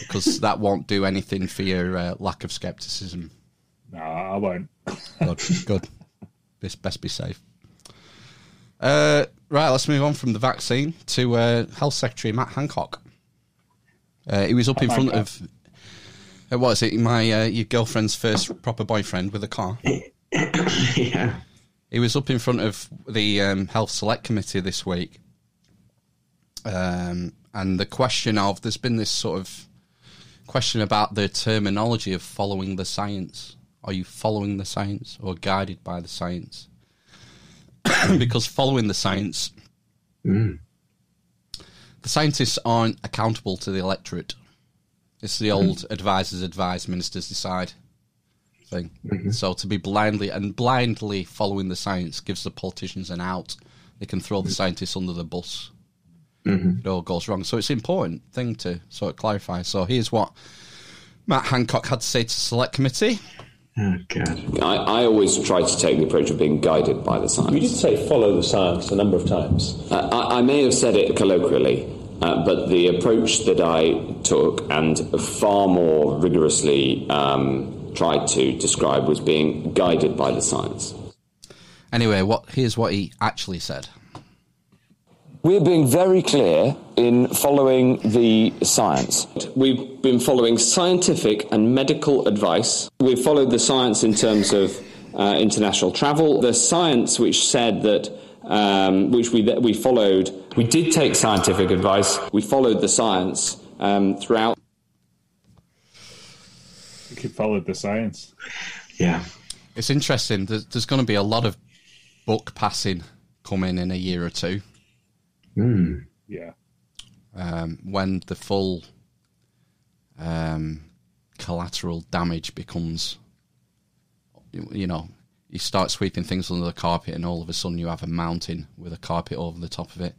because that won't do anything for your uh, lack of skepticism. No, I won't. Good, good. Best, best be safe. Uh, Right, let's move on from the vaccine to uh, Health Secretary Matt Hancock. Uh, he was up in front of. Uh, what is it? My uh, your girlfriend's first proper boyfriend with a car. [laughs] yeah. He was up in front of the um, Health Select Committee this week, um, and the question of there's been this sort of question about the terminology of following the science. Are you following the science or guided by the science? [coughs] because following the science, Mm. the scientists aren't accountable to the electorate. It's the old advisors advise, ministers decide thing. So to be blindly and blindly following the science gives the politicians an out. They can throw the scientists under the bus. Mhm. It all goes wrong. So it's an important thing to sort of clarify. So here's what Matt Hancock had to say to select committee. Oh, God. I, I always try to take the approach of being guided by the science. You did say follow the science a number of times. Uh, I, I may have said it colloquially, uh, but the approach that I took and far more rigorously um, tried to describe was being guided by the science. Anyway, what here's what he actually said. We're being very clear in following the science. We've been following scientific and medical advice. We've followed the science in terms of uh, international travel. The science which said that, um, which we, we followed, we did take scientific advice. We followed the science um, throughout. You followed the science. Yeah. It's interesting. There's, there's going to be a lot of book passing coming in a year or two. Mm. Yeah. um, when the full um, collateral damage becomes, you you know, you start sweeping things under the carpet, and all of a sudden you have a mountain with a carpet over the top of it,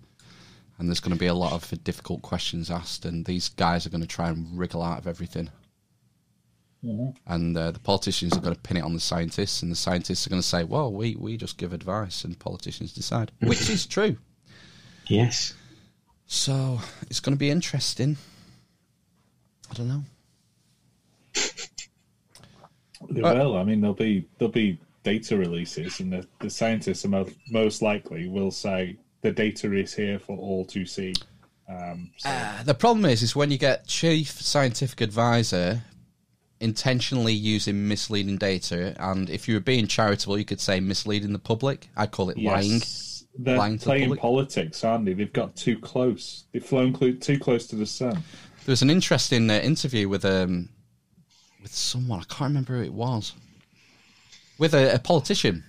and there's going to be a lot of difficult questions asked, and these guys are going to try and wriggle out of everything. And uh, the politicians are going to pin it on the scientists, and the scientists are going to say, "Well, we, we just give advice, and politicians decide," which is true. Yes. So it's going to be interesting. I don't know. They will. I mean, there'll be there'll be data releases, and the, the scientists are mo- most likely will say the data is here for all to see. Um, so, Uh, the problem is, is when you get chief scientific advisor intentionally using misleading data, and if you were being charitable, you could say misleading the public. I call it lying. they're lying to the playing politics, aren't they? They've got too close. They've flown clo- too close to the sun. There was an interesting uh, interview with um with someone I can't remember who it was with a, a politician,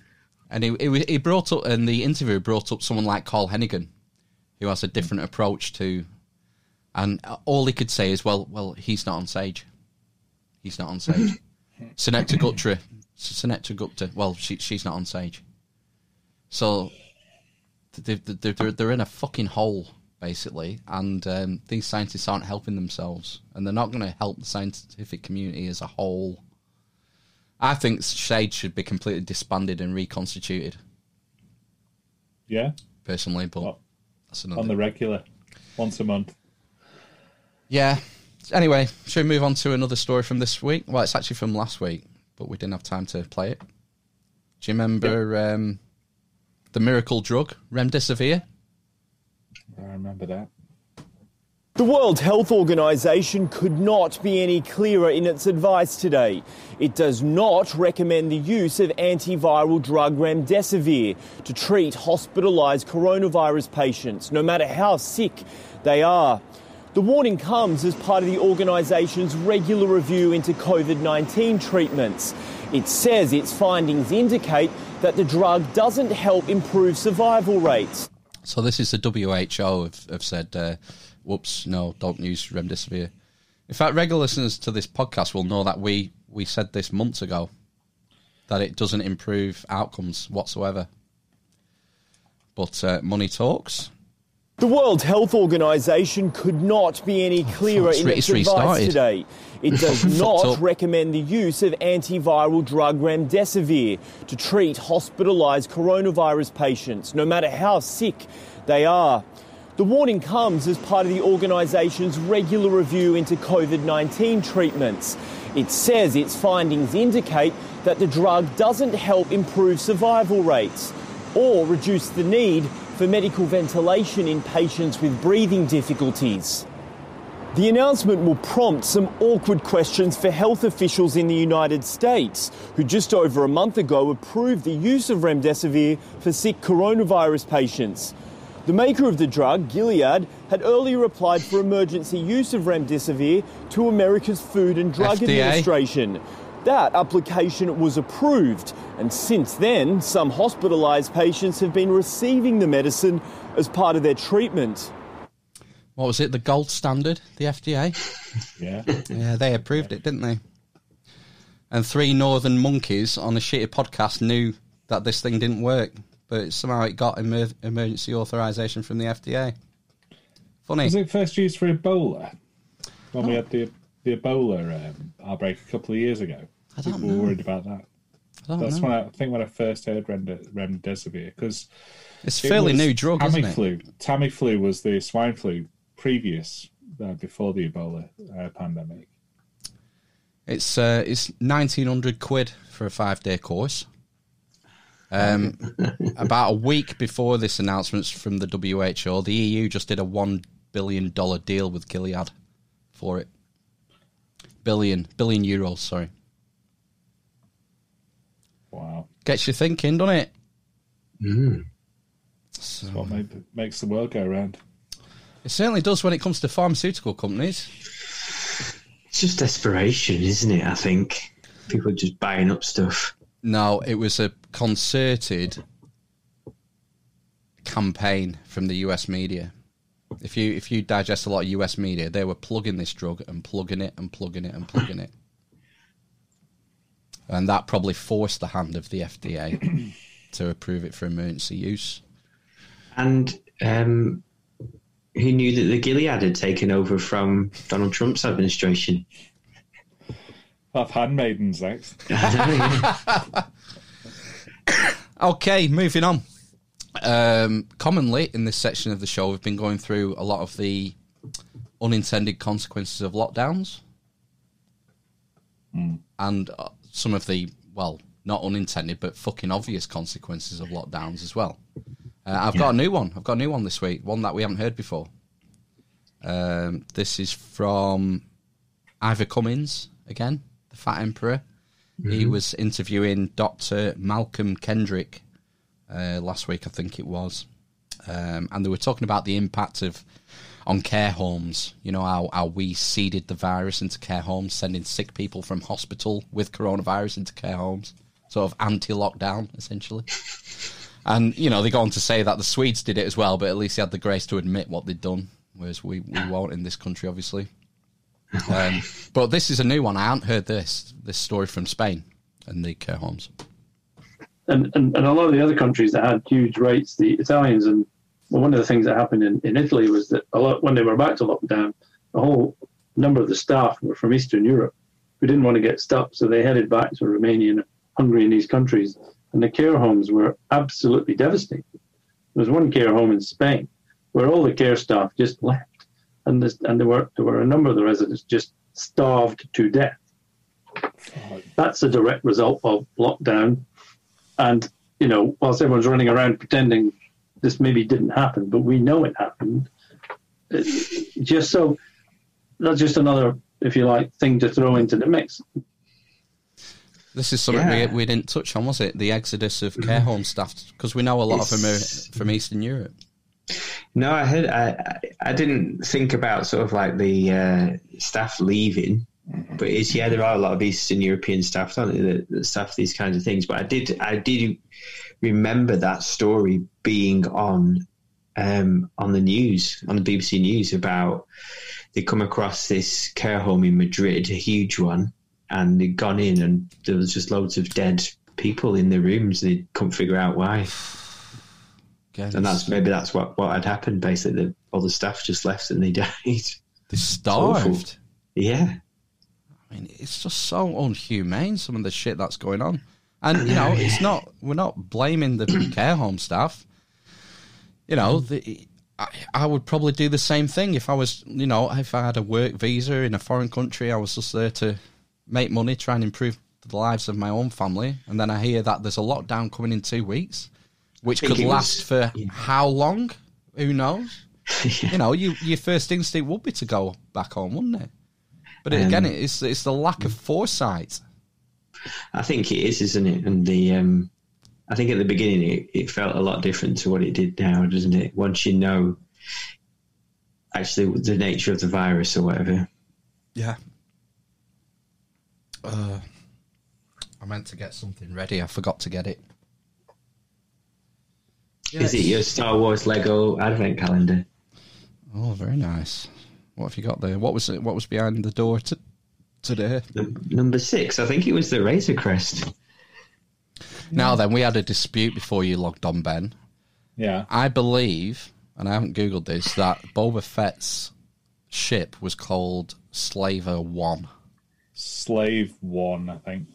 and he, he he brought up and the interview brought up someone like Carl Heneghan, who has a different approach to, and all he could say is, well, well, he's not on stage, he's not on stage. Sunetra Gupta, Sunetra Gupta, well, she, she's not on stage, so they, they, they're, they're in a fucking hole basically, and um, these scientists aren't helping themselves, and they're not going to help the scientific community as a whole. I think Shade should be completely disbanded and reconstituted, Yeah, personally, but that's another. on the regular, once a month. Yeah. Anyway, should we move on to another story from this week? Well, it's actually from last week, but we didn't have time to play it. Do you remember um, the miracle drug, remdesivir? I remember that. The World Health Organization could not be any clearer in its advice today. It does not recommend the use of antiviral drug remdesivir to treat hospitalized coronavirus patients, no matter how sick they are. The warning comes as part of the organisation's regular review into COVID 19 treatments. It says its findings indicate that the drug doesn't help improve survival rates. So this is the WHO have, have said, uh, whoops, no, don't use remdesivir. In fact, regular listeners to this podcast will know that we, we said this months ago, that it doesn't improve outcomes whatsoever. But uh, money talks. The World Health Organization could not be any clearer it's in it's advice today. [laughs] It does not recommend the use of antiviral drug remdesivir to treat hospitalized coronavirus patients, no matter how sick they are. The warning comes as part of the organisation's regular review into COVID 19 treatments. It says its findings indicate that the drug doesn't help improve survival rates or reduce the need for medical ventilation in patients with breathing difficulties. The announcement will prompt some awkward questions for health officials in the United States, who just over a month ago approved the use of remdesivir for sick coronavirus patients. The maker of the drug, Gilead, had earlier applied for emergency use of remdesivir to America's Food and Drug FDA. Administration. That application was approved, and since then, some hospitalised patients have been receiving the medicine as part of their treatment. What was it? The gold standard, the FDA. [laughs] Yeah. Yeah, they approved it, didn't they? And three northern monkeys on a shitty podcast knew that this thing didn't work, but somehow it got emer- emergency authorization from the FDA. Funny. Was it first used for Ebola? When we had the the Ebola um, outbreak a couple of years ago. I don't People know. were worried about that. I That's know. when I, I think when I first heard remdesivir because It's a fairly new drug, isn't it? Tamiflu. Tamiflu was the swine flu previous uh, before the Ebola uh, pandemic. It's uh, it's nineteen hundred quid for a five day course. Um, [laughs] about a week before this announcement from the WHO, the EU just did a one billion dollar deal with Gilead for it. Billion billion euros, sorry. Wow, Gets you thinking, doesn't it? Mm. that's what made, makes the world go round. It certainly does when it comes to pharmaceutical companies. It's just desperation, isn't it? I think people are just buying up stuff. No, it was a concerted campaign from the US media. If you if you digest a lot of US media, they were plugging this drug and plugging it and plugging it and plugging it. And that probably forced the hand of the FDA [clears throat] to approve it for emergency use. And um, who knew that the Gilead had taken over from Donald Trump's administration? Have handmaidens next. [laughs] Okay, moving on. Um, commonly in this section of the show, we've been going through a lot of the unintended consequences of lockdowns, and uh, some of the well, not unintended but fucking obvious consequences of lockdowns as well. Uh, I've got a new one. I've got a new one this week, one that we haven't heard before. Um, this is from Ivor Cummins again, Fat Emperor. He Mhm. was interviewing Dr. Malcolm Kendrick uh, last week, I think it was, um, and they were talking about the impact of on care homes. You know how, how we seeded the virus into care homes, sending sick people from hospital with coronavirus into care homes, sort of anti-lockdown essentially. [laughs] And you know they go on to say that the Swedes did it as well, but at least they had the grace to admit what they'd done, whereas we, we won't in this country, obviously. Um, but this is a new one. I hadn't heard this this story from Spain and the care homes. and, and, and a lot of the other countries that had huge rates, the Italians, and one of the things that happened in, in Italy was that a lot when they were back to lockdown, a whole number of the staff were from Eastern Europe who didn't want to get stuck, so they headed back to Romania and Hungary and these countries, and the care homes were absolutely devastated. There was one care home in Spain where all the care staff just left, and this, and there were there were a number of the residents just starved to death. That's a direct result of lockdown. And, you know, whilst everyone's running around pretending this maybe didn't happen, but we know it happened, it- just so that's just another, if you like, thing to throw into the mix. This is something Yeah. we, we didn't touch on, was it? The exodus of care home staff, because we know a lot of them are from Eastern Europe. No, I heard. I I- didn't think about sort of like the uh, staff leaving, but it's yeah, there are a lot of Eastern European staff, that, that staff these kinds of things. But I did, I did remember that story being on um, on the news, on the BBC News about they come across this care home in Madrid, a huge one, and they'd gone in and there was just loads of dead people in the rooms. They couldn't figure out why. And that's maybe that's what, what had happened. Basically, all the staff just left and they [laughs] died. They starved. Yeah, I mean, it's just so unhumane. Some of the shit that's going on, and you know, it's not. We're not blaming the [clears throat] care home staff. You know, mm. the, I, I would probably do the same thing if I was, you know, if I had a work visa in a foreign country. I was just there to make money, try and improve the lives of my own family, and then I hear that there's a lockdown coming in two weeks. Which could last was- for how long? Who knows? [laughs] You know, you, your first instinct would be to go back home, wouldn't it? But it, again, Um, it's it's the lack of foresight. I think it is, isn't it? And the um, I think at the beginning it, it felt a lot different to what it did now, doesn't it? Once you know actually the nature of the virus or whatever. Yeah. Uh, I meant to get something ready. I forgot to get it. Is it your Star Wars Lego Advent calendar? Oh, very nice. What have you got there? What was it? What was behind the door to, today? Number six, I think it was the Razor Crest. Now then, we had a dispute before you logged on, Ben. Yeah. I believe, and I haven't googled this, that Boba Fett's ship was called Slaver One. Slave One, I think.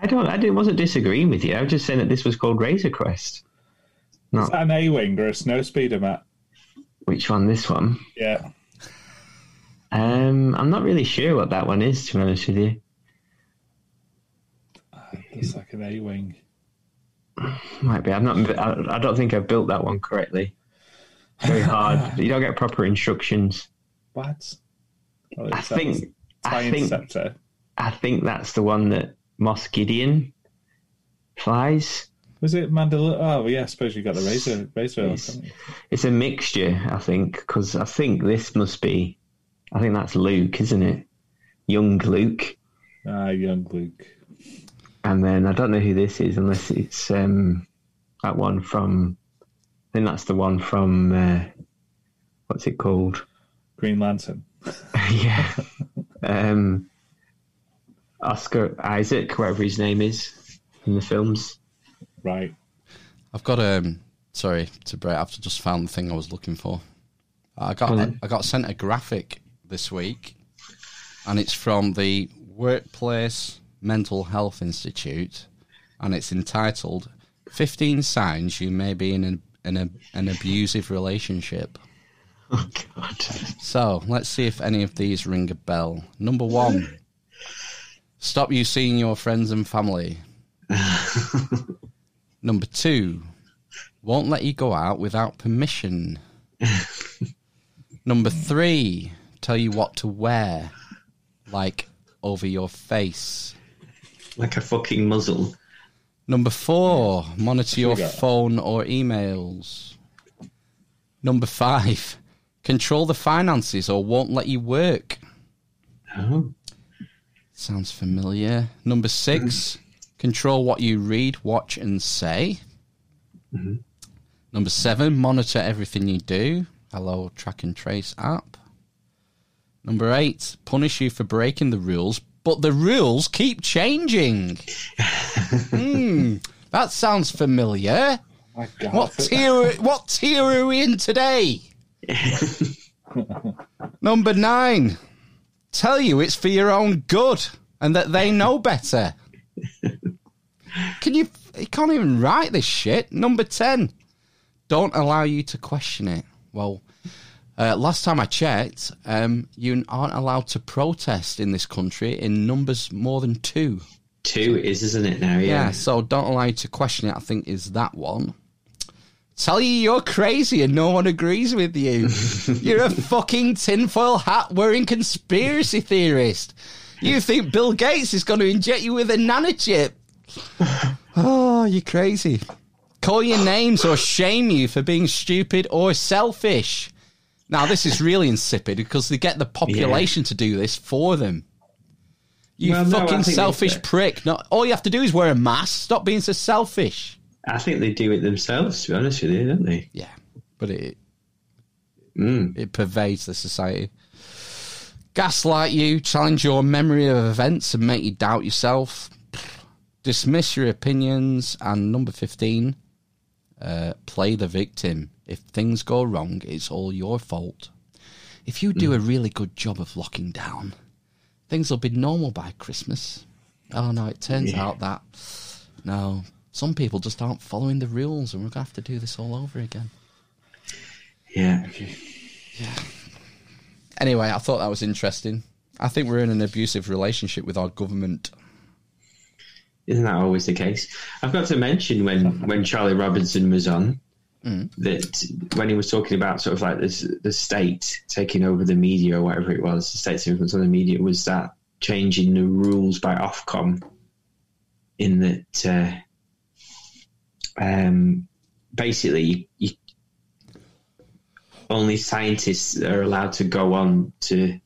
I don't. I didn't, wasn't disagreeing with you. I was just saying that this was called Razor Crest. Is that an A wing or a snow speeder, Matt? which one? This one? Yeah. Um, I'm not really sure what that one is. To be honest with you, It's like an A wing. might be. I'm not. I, I don't think I built that one correctly. It's very hard. [laughs] you don't get proper instructions. What? Well, I think. I think. I think that's the one that Moff Gideon flies. Was it Mandalore? Oh, yeah, I suppose you got the Razor. Razor. It's- It's a mixture, I think, because I think this must be. I think that's Luke, isn't it? Young Luke, Ah, young Luke. and then I don't know who this is unless it's um, that one from. I think that's the one from. Uh, what's it called? Green Lantern. [laughs] [laughs] yeah. Um, Oscar Isaac, whatever his name is in the films. Right. I've got um. Sorry to break. I've just found the thing I was looking for. I got I. I got sent a graphic this week, and it's from the Workplace Mental Health Institute, and it's entitled "15 Signs You May Be in an in a, an Abusive Relationship." Oh God! So let's see if any of these ring a bell. Number one: [laughs] Stop you seeing your friends and family. [laughs] Number two, won't let you go out without permission. [laughs] Number three, tell you what to wear, like over your face. Like a fucking muzzle. Number four, monitor your phone or emails. Number five, control the finances or won't let you work. Oh. Sounds familiar. Number six, hmm. Control what you read, watch, and say. Mhm. Number seven, monitor everything you do. Hello, track and trace app. Number eight, punish you for breaking the rules, but the rules keep changing. [laughs] Hmm, that sounds familiar. God. What tier? What tier are we in today? [laughs] Number nine. Tell you it's for your own good and that they know better. [laughs] Can you? You can't even write this shit. Number ten. Don't allow you to question it. Well, uh, last time I checked, um, you aren't allowed to protest in this country in numbers more than two. Two is, isn't it now? Yeah, Yeah. so don't allow you to question it, I think, is that one. Tell you you're crazy and no one agrees with you. [laughs] you're a fucking tinfoil hat wearing conspiracy theorist. You think Bill Gates is going to inject you with a nanochip. [laughs] Oh, you're crazy. Call your names or shame you for being stupid or selfish. Now, this is really insipid because they get the population to do this for them. You Well, fucking think selfish prick. Not, all you have to do is wear a mask. Stop being so selfish. I think they do it themselves, to be honest with you, don't they? Yeah. But it Mm. it pervades the society. Gaslight you, challenge your memory of events and make you doubt yourself. Dismiss your opinions. And number 15, uh, play the victim. If things go wrong, it's all your fault. If you do a really good job of locking down, things will be normal by Christmas. Oh no, it turns Yeah. out that no, some people just aren't following the rules, and we're gonna have to do this all over again. Yeah. Yeah. Anyway, I thought that was interesting. I think we're in an abusive relationship with our government. Isn't that always the case? I've got to mention when when Charlie Robinson was on that when he was talking about sort of like this, the state taking over the media or whatever it was, the state's influence on the media was that changing the rules by Ofcom in that uh, um, basically you, only scientists are allowed to go on to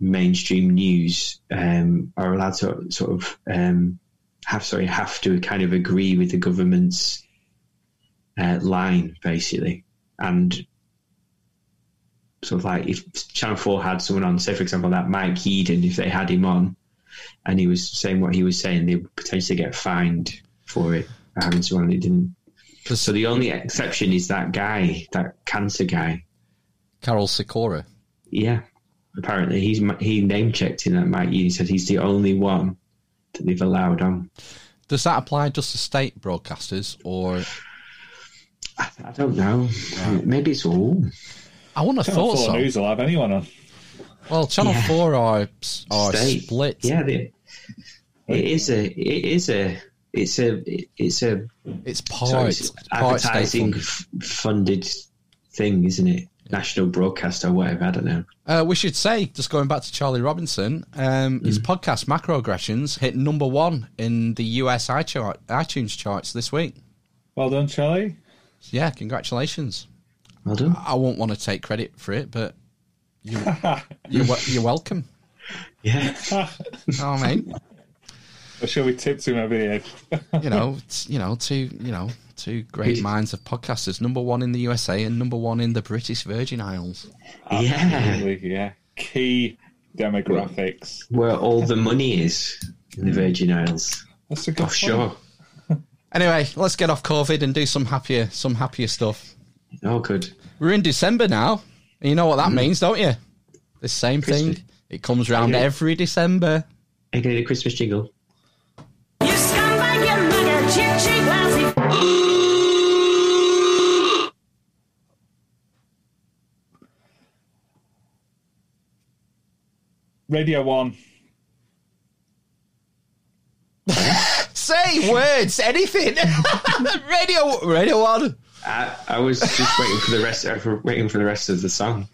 mainstream news um, are allowed to sort of um, have sorry have to kind of agree with the government's uh, line basically and sort of like if Channel Four had someone on, say for example that Mike Yeadon, if they had him on and he was saying what he was saying, they would potentially get fined for it for having someone who didn't. So the only exception is that guy, that cancer guy. Karol Sikora. Yeah, apparently he's he name checked in that Mike Yeadon said he's the only one that they've allowed on. Does that apply just to state broadcasters or? I don't know. Maybe it's all. I wouldn't have Channel thought 4 so. News will have anyone on. Well, Channel Yeah. Four are are State. split. Yeah, they, it is a it is a it's a it's a it's sorry, part it's part advertising f- funded thing, isn't it? National broadcast or whatever. I don't know. Uh, we should say, just going back to Charlie Robinson, um, Mm. his podcast Macroaggressions hit number one in the US iTunes charts this week. Well done, Charlie. Yeah, congratulations. Well done. I won't want to take credit for it, but you, [laughs] you're, you're welcome. Yeah. [laughs] Oh, mate. Or shall we tip him over the head? You know, it's, you know, two, you know, two great minds of podcasters. Number one in the USA and number one in the British Virgin Isles. Yeah. Absolutely, yeah. Key demographics. Where all the money is in the mm. Virgin Isles. That's a good oh, Offshore. [laughs] Anyway, let's get off COVID and do some happier, some happier stuff. Oh, good. We're in December now. And you know what that mm. means, don't you? The same Christmas. thing. It comes round every December. Are you going do a Christmas jingle? Radio 1. [laughs] Say words, anything. [laughs] radio, radio one. I, I was just waiting for the rest. Uh, I was waiting for the rest of the song.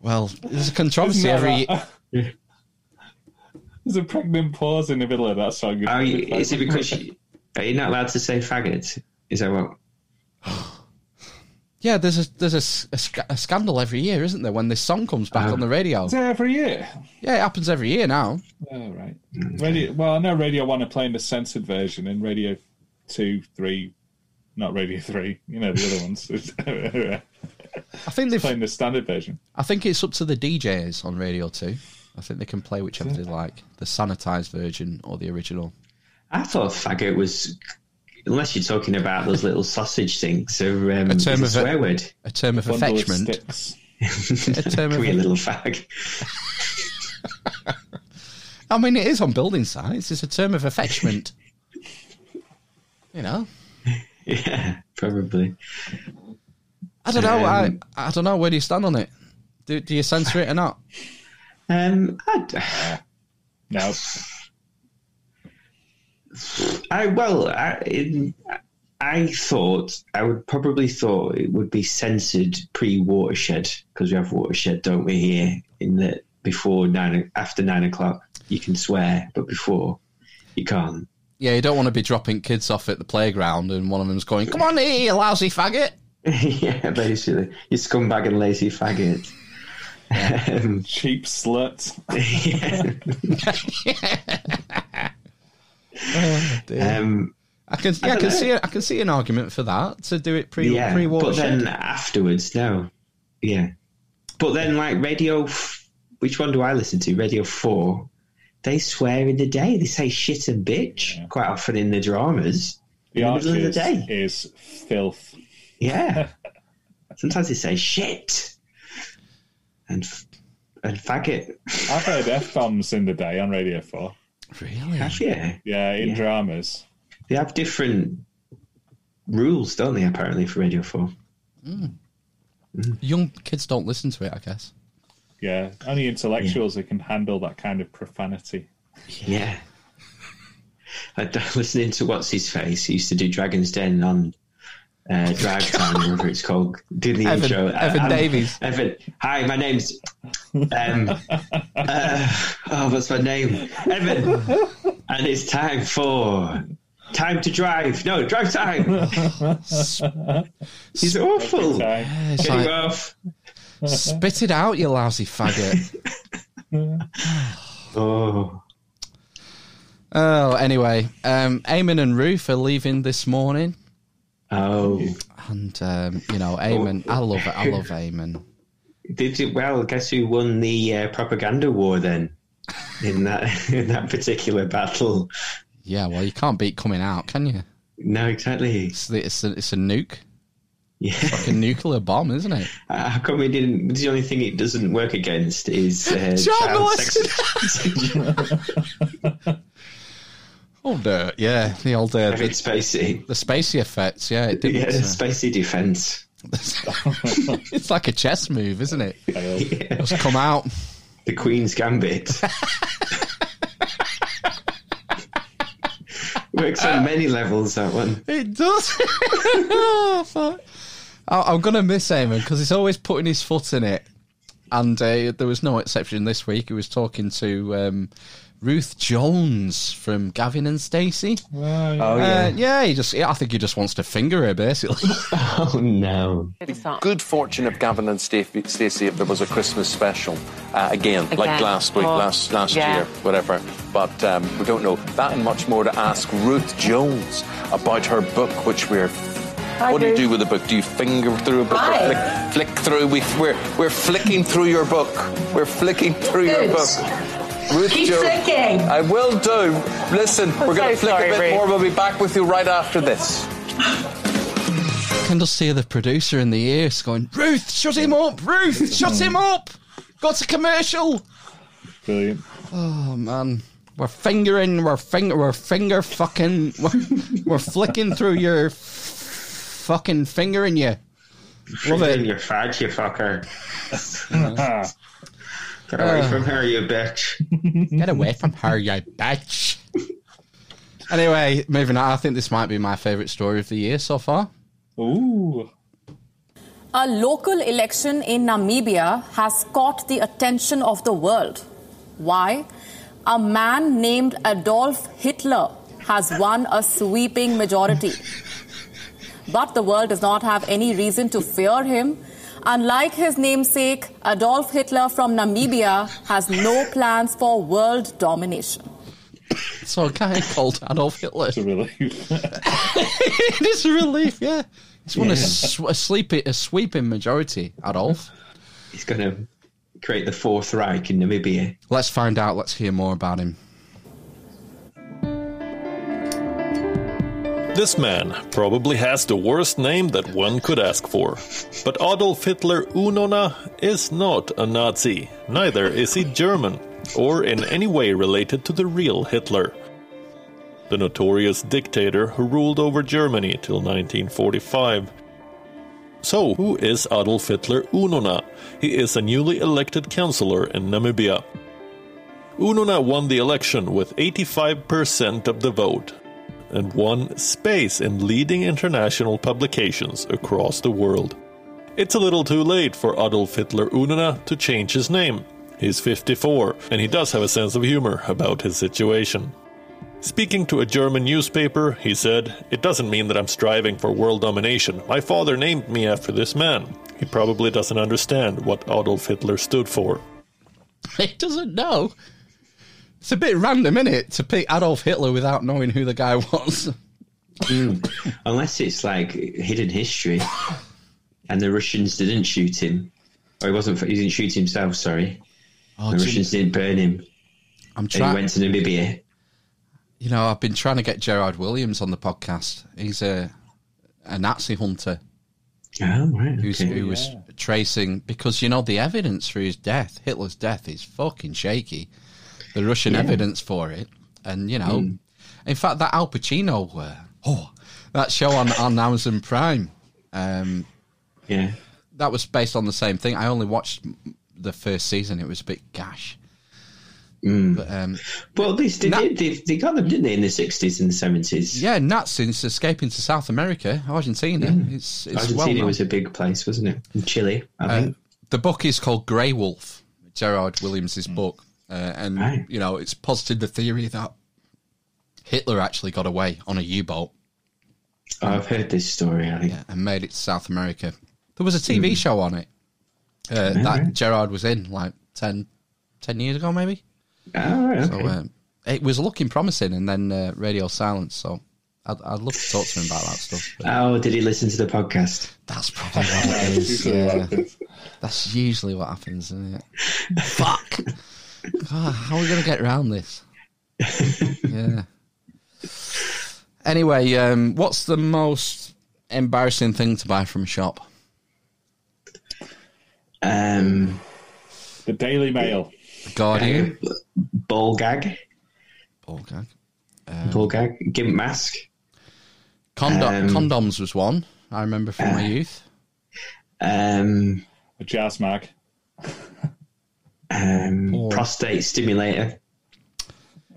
Well, there's a controversy Isn't every. that- [laughs] There's a pregnant pause in the middle of that song. Oh, are you, is it because you, are you not allowed to say faggot? Is that what? [sighs] Yeah, there's a there's a s- a, sc- a scandal every year, isn't there? When this song comes back Oh. on the radio. Is it every year? Yeah, it happens every year now. Oh, right. Radio, well, I know Radio 1 are playing the censored version, and Radio 2, 3, not Radio 3, you know, the other ones. [laughs] I think they've. playing the standard version. I think it's up to the DJs on Radio Two. I think they can play whichever they like, the sanitized version or the original. I thought faggot was, unless you're talking about those little sausage things, or um, A term it's a of swear word. a term of Bundle of affectionment. sticks. A term [laughs] of- Come here, little fag. [laughs] I mean, it is on building sites. It's a term of affectionment. [laughs] you know, Yeah, probably. I don't know. Um, I I don't know. Where do you stand on it? Do do you censor it or not? Um, I, No. I well, I, in, I thought I would probably thought it would be censored pre watershed because we have watershed, don't we? Here in the before nine after nine o'clock, you can swear, but before you can't. Yeah, you don't want to be dropping kids off at the playground and one of them's going, "Come on, here, you lousy faggot." [laughs] yeah, basically, you scumbag and lazy faggot. Um, Cheap slut. [laughs] [laughs] Oh, um, I can yeah, I, don't can know. see I can see an argument for that to do it pre yeah, pre but then afterwards, no, yeah. But then, like radio, f- which one do I listen to? Radio Four. They swear in the day. They say shit and bitch quite often in the dramas. The in the middle of the day. is filth. Yeah. [laughs] Sometimes they say shit and f- and faggot. I've heard F bombs in the day on Radio 4. Really? Have you? Yeah, in Yeah. dramas. They have different rules, don't they? Apparently for Radio Four. Hmm. Hmm. Young kids don't listen to it, I guess. Yeah, only intellectuals who can handle that kind of profanity. Yeah. [laughs] I [laughs] listening to what's his face. He used to do Dragon's Den on uh, Drive [laughs] Time, whatever it's called. Did the Evan- intro. Evan I'm- Davis. Evan. Hi, my name's. Um, uh, oh, what's my name? Evan. And it's time for time to drive. No, drive time. [laughs] He's awful. Get like- off. Spit it out, you lousy faggot. [laughs] oh. Oh, anyway, um, Eamon and Ruth are leaving this morning. Oh. And, um, you know, Eamon, I love it. I love Eamon. Did you? Well, guess who won the uh, propaganda war then? In that [laughs] in that particular battle. Yeah, well, you can't beat coming out, can you? No, exactly. It's, the- it's, a, it's a nuke. Yeah. It's like a nuclear bomb, isn't it? Uh, how come we didn't? The only thing it doesn't work against is uh, Child child sex. [laughs] [laughs] Oh, the, yeah, the old uh, the, Spacey. the spacey effects. Yeah, it didn't. Yeah, uh, Spacey defense. [laughs] it's like a chess move, isn't it? [laughs] Yeah. Just come out. The Queen's Gambit. [laughs] Works on many levels. That one. It does. oh, fuck. I- I'm gonna miss Eamon because he's always putting his foot in it, and uh, there was no exception this week. He was talking to um, Ruth Jones from Gavin and Stacey. Oh Uh, yeah. yeah, he just. I think he just wants to finger her, basically. [laughs] oh no. Good fortune of Gavin and Stacey Stacey if there was a Christmas special uh, again, like last week, Oh, last last yeah. year, whatever. But um, we don't know that and much more to ask Ruth Jones about her book, which we're. Hi, what do you do with a book? Do you finger through a book or flick, flick through? We, we're we're flicking through your book. We're flicking through your book. Ruth Keep Jones. flicking. I will do. Listen, we're going to flick sorry, a bit Ruth. more. We'll be back with you right after this. I can just see the producer in the ears going, "Ruth, shut him up! Ruth, shut him up! Got a commercial." Brilliant. Oh man, we're fingering, we're finger, we're finger fucking, we're, we're flicking through your f- fucking fingering you. Love it. your fudge, you fucker. [laughs] Get away Uh. from her, you bitch. [laughs] Get away from her, you bitch. Anyway, moving on. I think this might be my favourite story of the year so far. Ooh. A local election in Namibia has caught the attention of the world. Why? A man named Adolf Hitler has won a sweeping majority. But the world does not have any reason to fear him. Unlike his namesake, Adolf Hitler from Namibia has no plans for world domination. [coughs] So a guy called Adolf Hitler. It's a relief. [laughs] it is a relief, yeah. He's won a, sw- a, sleepy, a sweeping majority, Adolf. He's going to create the Fourth Reich in Namibia. Let's find out. Let's hear more about him. This man probably has the worst name that one could ask for. But Adolf Hitler Unona is not a Nazi, neither is he German, or in any way related to the real Hitler. The notorious dictator who ruled over Germany till 1945. So, who is Adolf Hitler Unona? He is a newly elected councillor in Namibia. Unona won the election with 85% of the vote and won space in leading international publications across the world. It's a little too late for Adolf Hitler Unona to change his name. He's 54, and he does have a sense of humor about his situation. Speaking to a German newspaper, he said, It doesn't mean that I'm striving for world domination. My father named me after this man. He probably doesn't understand what Adolf Hitler stood for. [laughs] He doesn't know. It's a bit random, isn't it, to pick Adolf Hitler without knowing who the guy was? Mm. Unless it's like hidden history, and the Russians didn't shoot him, or he wasn't. He didn't shoot himself. Sorry, Oh, the do you- Russians didn't burn him. I'm And he went to Namibia. You know, I've been trying to get Gerrard Williams on the podcast. He's a a Nazi hunter Oh, right. okay. who was tracing because you know the evidence for his death, Hitler's death, is fucking shaky. The Russian Yeah. evidence for it, and you know, Mm. in fact, that Al Pacino, uh, oh, that show on on Amazon Prime, um, yeah, that was based on the same thing. I only watched the first season; it was a bit gash. But, um, Well, they, did, they, they got them, didn't they, in the 60s and the 70s? yeah, Nats since escaping to South America, Argentina. It's, it's Argentina well was a big place, wasn't it? In Chile, I Uh, think. the book is called Grey Wolf, Gerrard Williams' book, uh, and Right. you know it's posited the theory that Hitler actually got away on a U-boat Oh, I've heard this story, I think. and made it to South America. There was a TV Mm. show on it uh, Yeah, that. Gerrard was in like 10, 10 years ago, maybe. Oh, right, So um, it was looking promising, and then uh, radio silence. So I'd, I'd love to talk to him about that stuff. but Oh, did he listen to the podcast? That's probably what it is. yeah. [laughs] That's usually what happens, isn't it? [laughs] Fuck. God, how are we going to get around this? yeah. Anyway, um, what's the most embarrassing thing to buy from a shop? Um, The Daily Mail. The Guardian. ball gag. Ball gag. ball gag. Gimp mask. Condo- Um, condoms was one I remember from my uh, youth. Um, A jazz mag. [laughs] um, Or- prostate stimulator.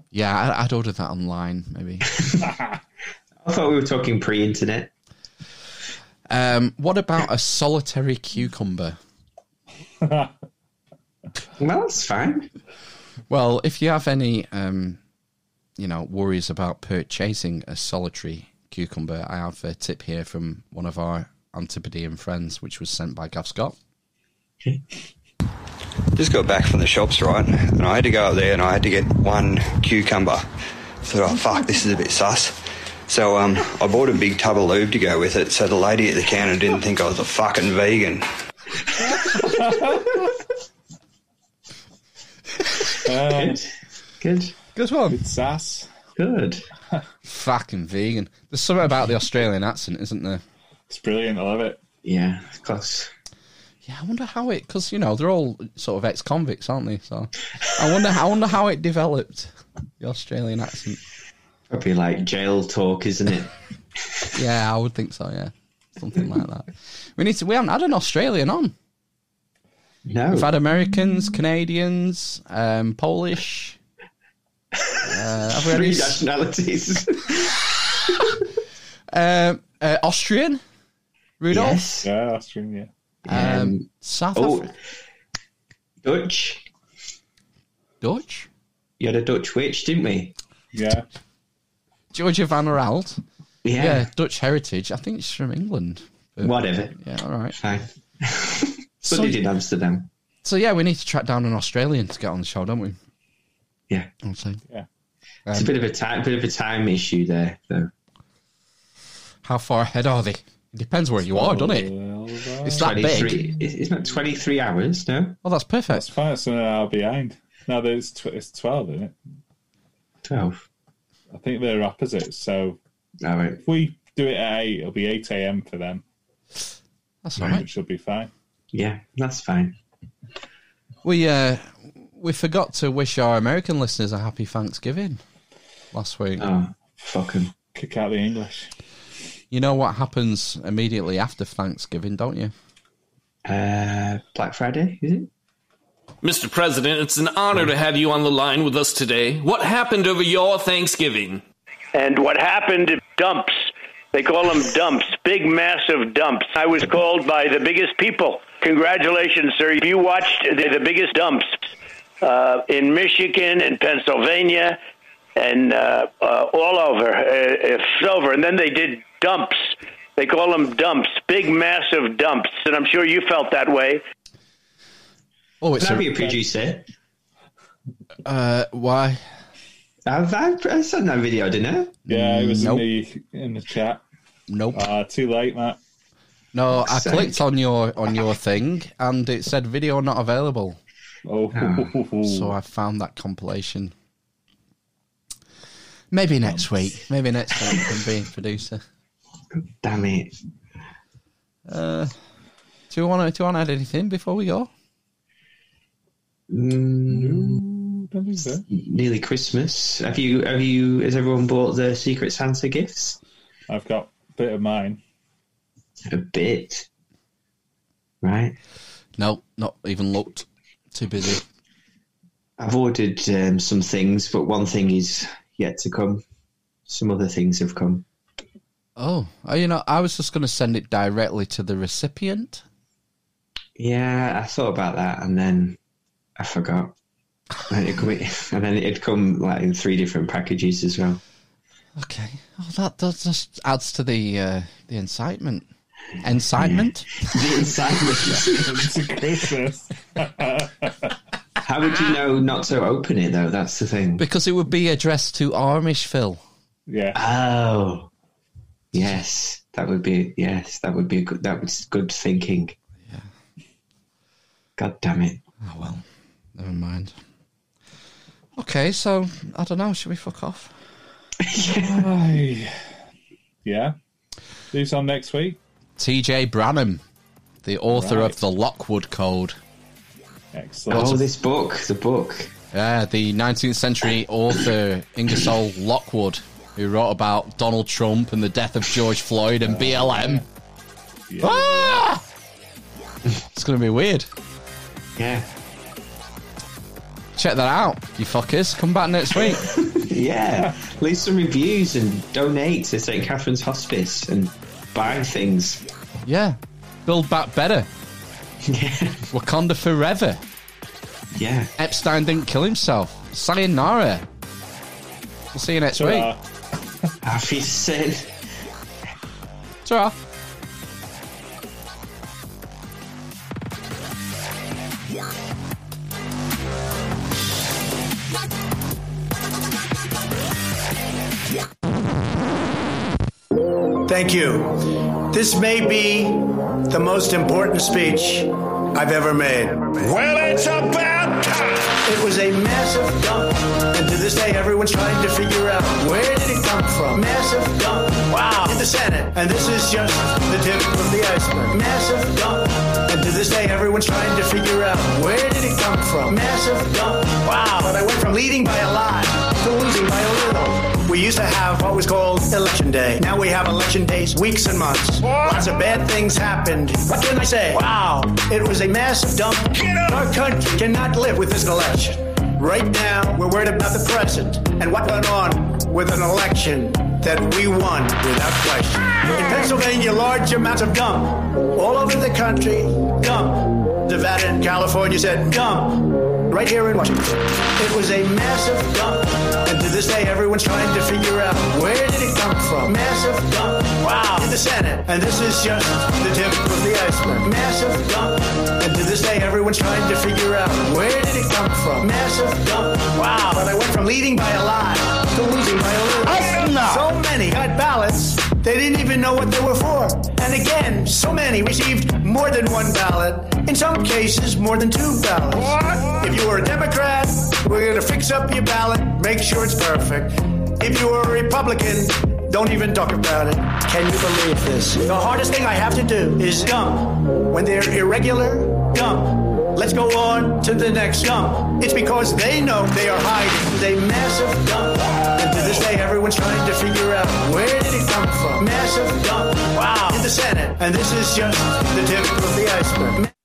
Yeah, I, I'd order that online, maybe. [laughs] I thought we were talking pre-internet. um, what about a solitary cucumber? [laughs] Well, that's fine. Well, if you have any, um, you know, worries about purchasing a solitary cucumber, I have a tip here from one of our Antipodean friends, which was sent by Gav Scott. [laughs] Just got back from the shops, right? And I had to go up there and I had to get one cucumber. So I thought, fuck, this is a bit sus. So um, I bought a big tub of lube to go with it so the lady at the counter didn't think I was a fucking vegan. Good. Good. Good one. It's sass. Good. Fucking vegan. There's something about the Australian accent, isn't there? It's brilliant. I love it. Yeah, close. Yeah, I wonder how it because you know they're all sort of ex-convicts, aren't they? So I wonder, I wonder how it developed the Australian accent. Probably like jail talk, isn't it? [laughs] Yeah, I would think so. Yeah, something like that. We need to. We haven't had an Australian on. No. We've had Americans, Canadians, um, Polish. Uh, have we had Three any- nationalities. um, [laughs] uh, Austrian, Rudolph. Yes. Yeah, Austrian, yeah. Um, Um, South oh, Africa. Dutch. Dutch. You had a Dutch witch, didn't we? Yeah. Georgia Van Ralt. Yeah. Dutch heritage. I think she's from England. But- Whatever. Yeah, all right. Fine. [laughs] So- Studied in Amsterdam. So yeah, we need to track down an Australian to get on the show, don't we? Yeah. I'll say. Yeah. It's Um, a bit of a time, bit of a time issue there, though. How far ahead are they? It depends where you are, doesn't it? It's that big. 23 is- Isn't that 23 hours, no? Oh, that's perfect. That's fine. It's an hour behind. No, there's tw- it's 12, isn't it? 12. I think they're opposites. So All right. if we do it at 8, it'll be 8 a.m. for them, That's all right. which will be fine. Yeah, that's fine. We uh, we forgot to wish our American listeners a happy Thanksgiving last week. Oh, fuck 'em. Kick out the English. You know what happens immediately after Thanksgiving, don't you? Uh, Black Friday, is it? Mr. President, it's an honor to have you on the line with us today. What happened over your Thanksgiving? And what happened, dumps. They call them dumps, big, massive dumps. I was called by the biggest people. Congratulations, sir. You watched the, the biggest dumps uh, in Michigan and Pennsylvania and uh, uh, all over, uh, it's over. And then they did dumps. They call them dumps, big, massive dumps. And I'm sure you felt that way. Oh, it's Can I a, be a producer? uh, why? I've, I've, I sent that video, didn't I? Yeah, it was Nope. in the in the chat. Nope. Uh, too late, Matt. No, I clicked on your on your thing and it said video not available. Oh, So I found that compilation. Maybe next week. Maybe next week I can be producer. Damn it. Uh, do you want to do you want to add anything before we go? Mm, so. nearly Christmas. Have you? Have you? Has everyone bought their Secret Santa gifts? I've got a bit of mine. A bit, right? No, not even looked. Too busy. I've ordered um, some things, but one thing is yet to come. Some other things have come. Oh, oh, you know, I was just going to send it directly to the recipient. Yeah, I thought about that, and then I forgot. And, it come, [laughs] and then it'd come like in three different packages as well. Okay, oh, that, that just adds to the uh, the incitement. Incitement. [laughs] the incitement to Christmas. [laughs] How would you know not to open it though? That's the thing. Because it would be addressed to Amish Phil. Yeah. Oh, yes, that would be yes, that would be a good. That was good thinking. Yeah. God damn it. Oh well, never mind. Okay, so I don't know. Should we fuck off? [laughs] yeah. Who's on next week? T.J. Branham, the author Right. of the Lockwood Code. Excellent. Oh, this book, the book. Yeah, the 19th century author Ingersoll Lockwood, who wrote about Donald Trump and the death of George Floyd and BLM. Ah! [laughs] It's going to be weird. Yeah. Check that out, you fuckers. Come back next week. [laughs] yeah, leave some reviews and donate to St. Catherine's Hospice and buy things. Yeah. Build back better. Yeah. [laughs] Wakanda forever. Yeah. Epstein didn't kill himself. Sayonara. We'll see you next week. Ah, Affiziell. Ciao. Ciao. Thank you. This may be the most important speech I've ever made. Well, it's about time. It was a massive dump, and to this day, everyone's trying to figure out where did it come from. Massive dump. Wow. In the Senate, and this is just the tip of the iceberg. Massive dump, and to this day, everyone's trying to figure out where did it come from. Massive dump. Wow. But I went from leading by a lot to losing by a little. We used to have what was called election day. Now we have election days, weeks and months. Lots of bad things happened. What can I say? Wow, it was a massive dump. Our country cannot live with this election. Right now, we're worried about the present and what went on with an election that we won without question. In Pennsylvania, large amounts of gum. All over the country, gum. Nevada and California said gum. Right here in Washington. It was a massive dump. And to this day, everyone's trying to figure out where did it come from. Massive dump. Wow. In the Senate. And this is just the tip of the iceberg. Massive dump. And to this day, everyone's trying to figure out where did it come from. Massive dump. Wow. But I went from leading by a lot to losing by a little. So many got ballots. They didn't even know what they were for. And again, so many received more than one ballot. In some cases, more than two ballots. If you were a Democrat, we're going to fix up your ballot, make sure it's perfect. If you were a Republican, don't even talk about it. Can you believe this? The hardest thing I have to do is gum. When they're irregular, gum. Let's go on to the next gum. It's because they know they are hiding a massive dump. And to this day, everyone's trying to figure out where did it come from. Massive dump. Wow. In the Senate. And this is just the tip of the iceberg.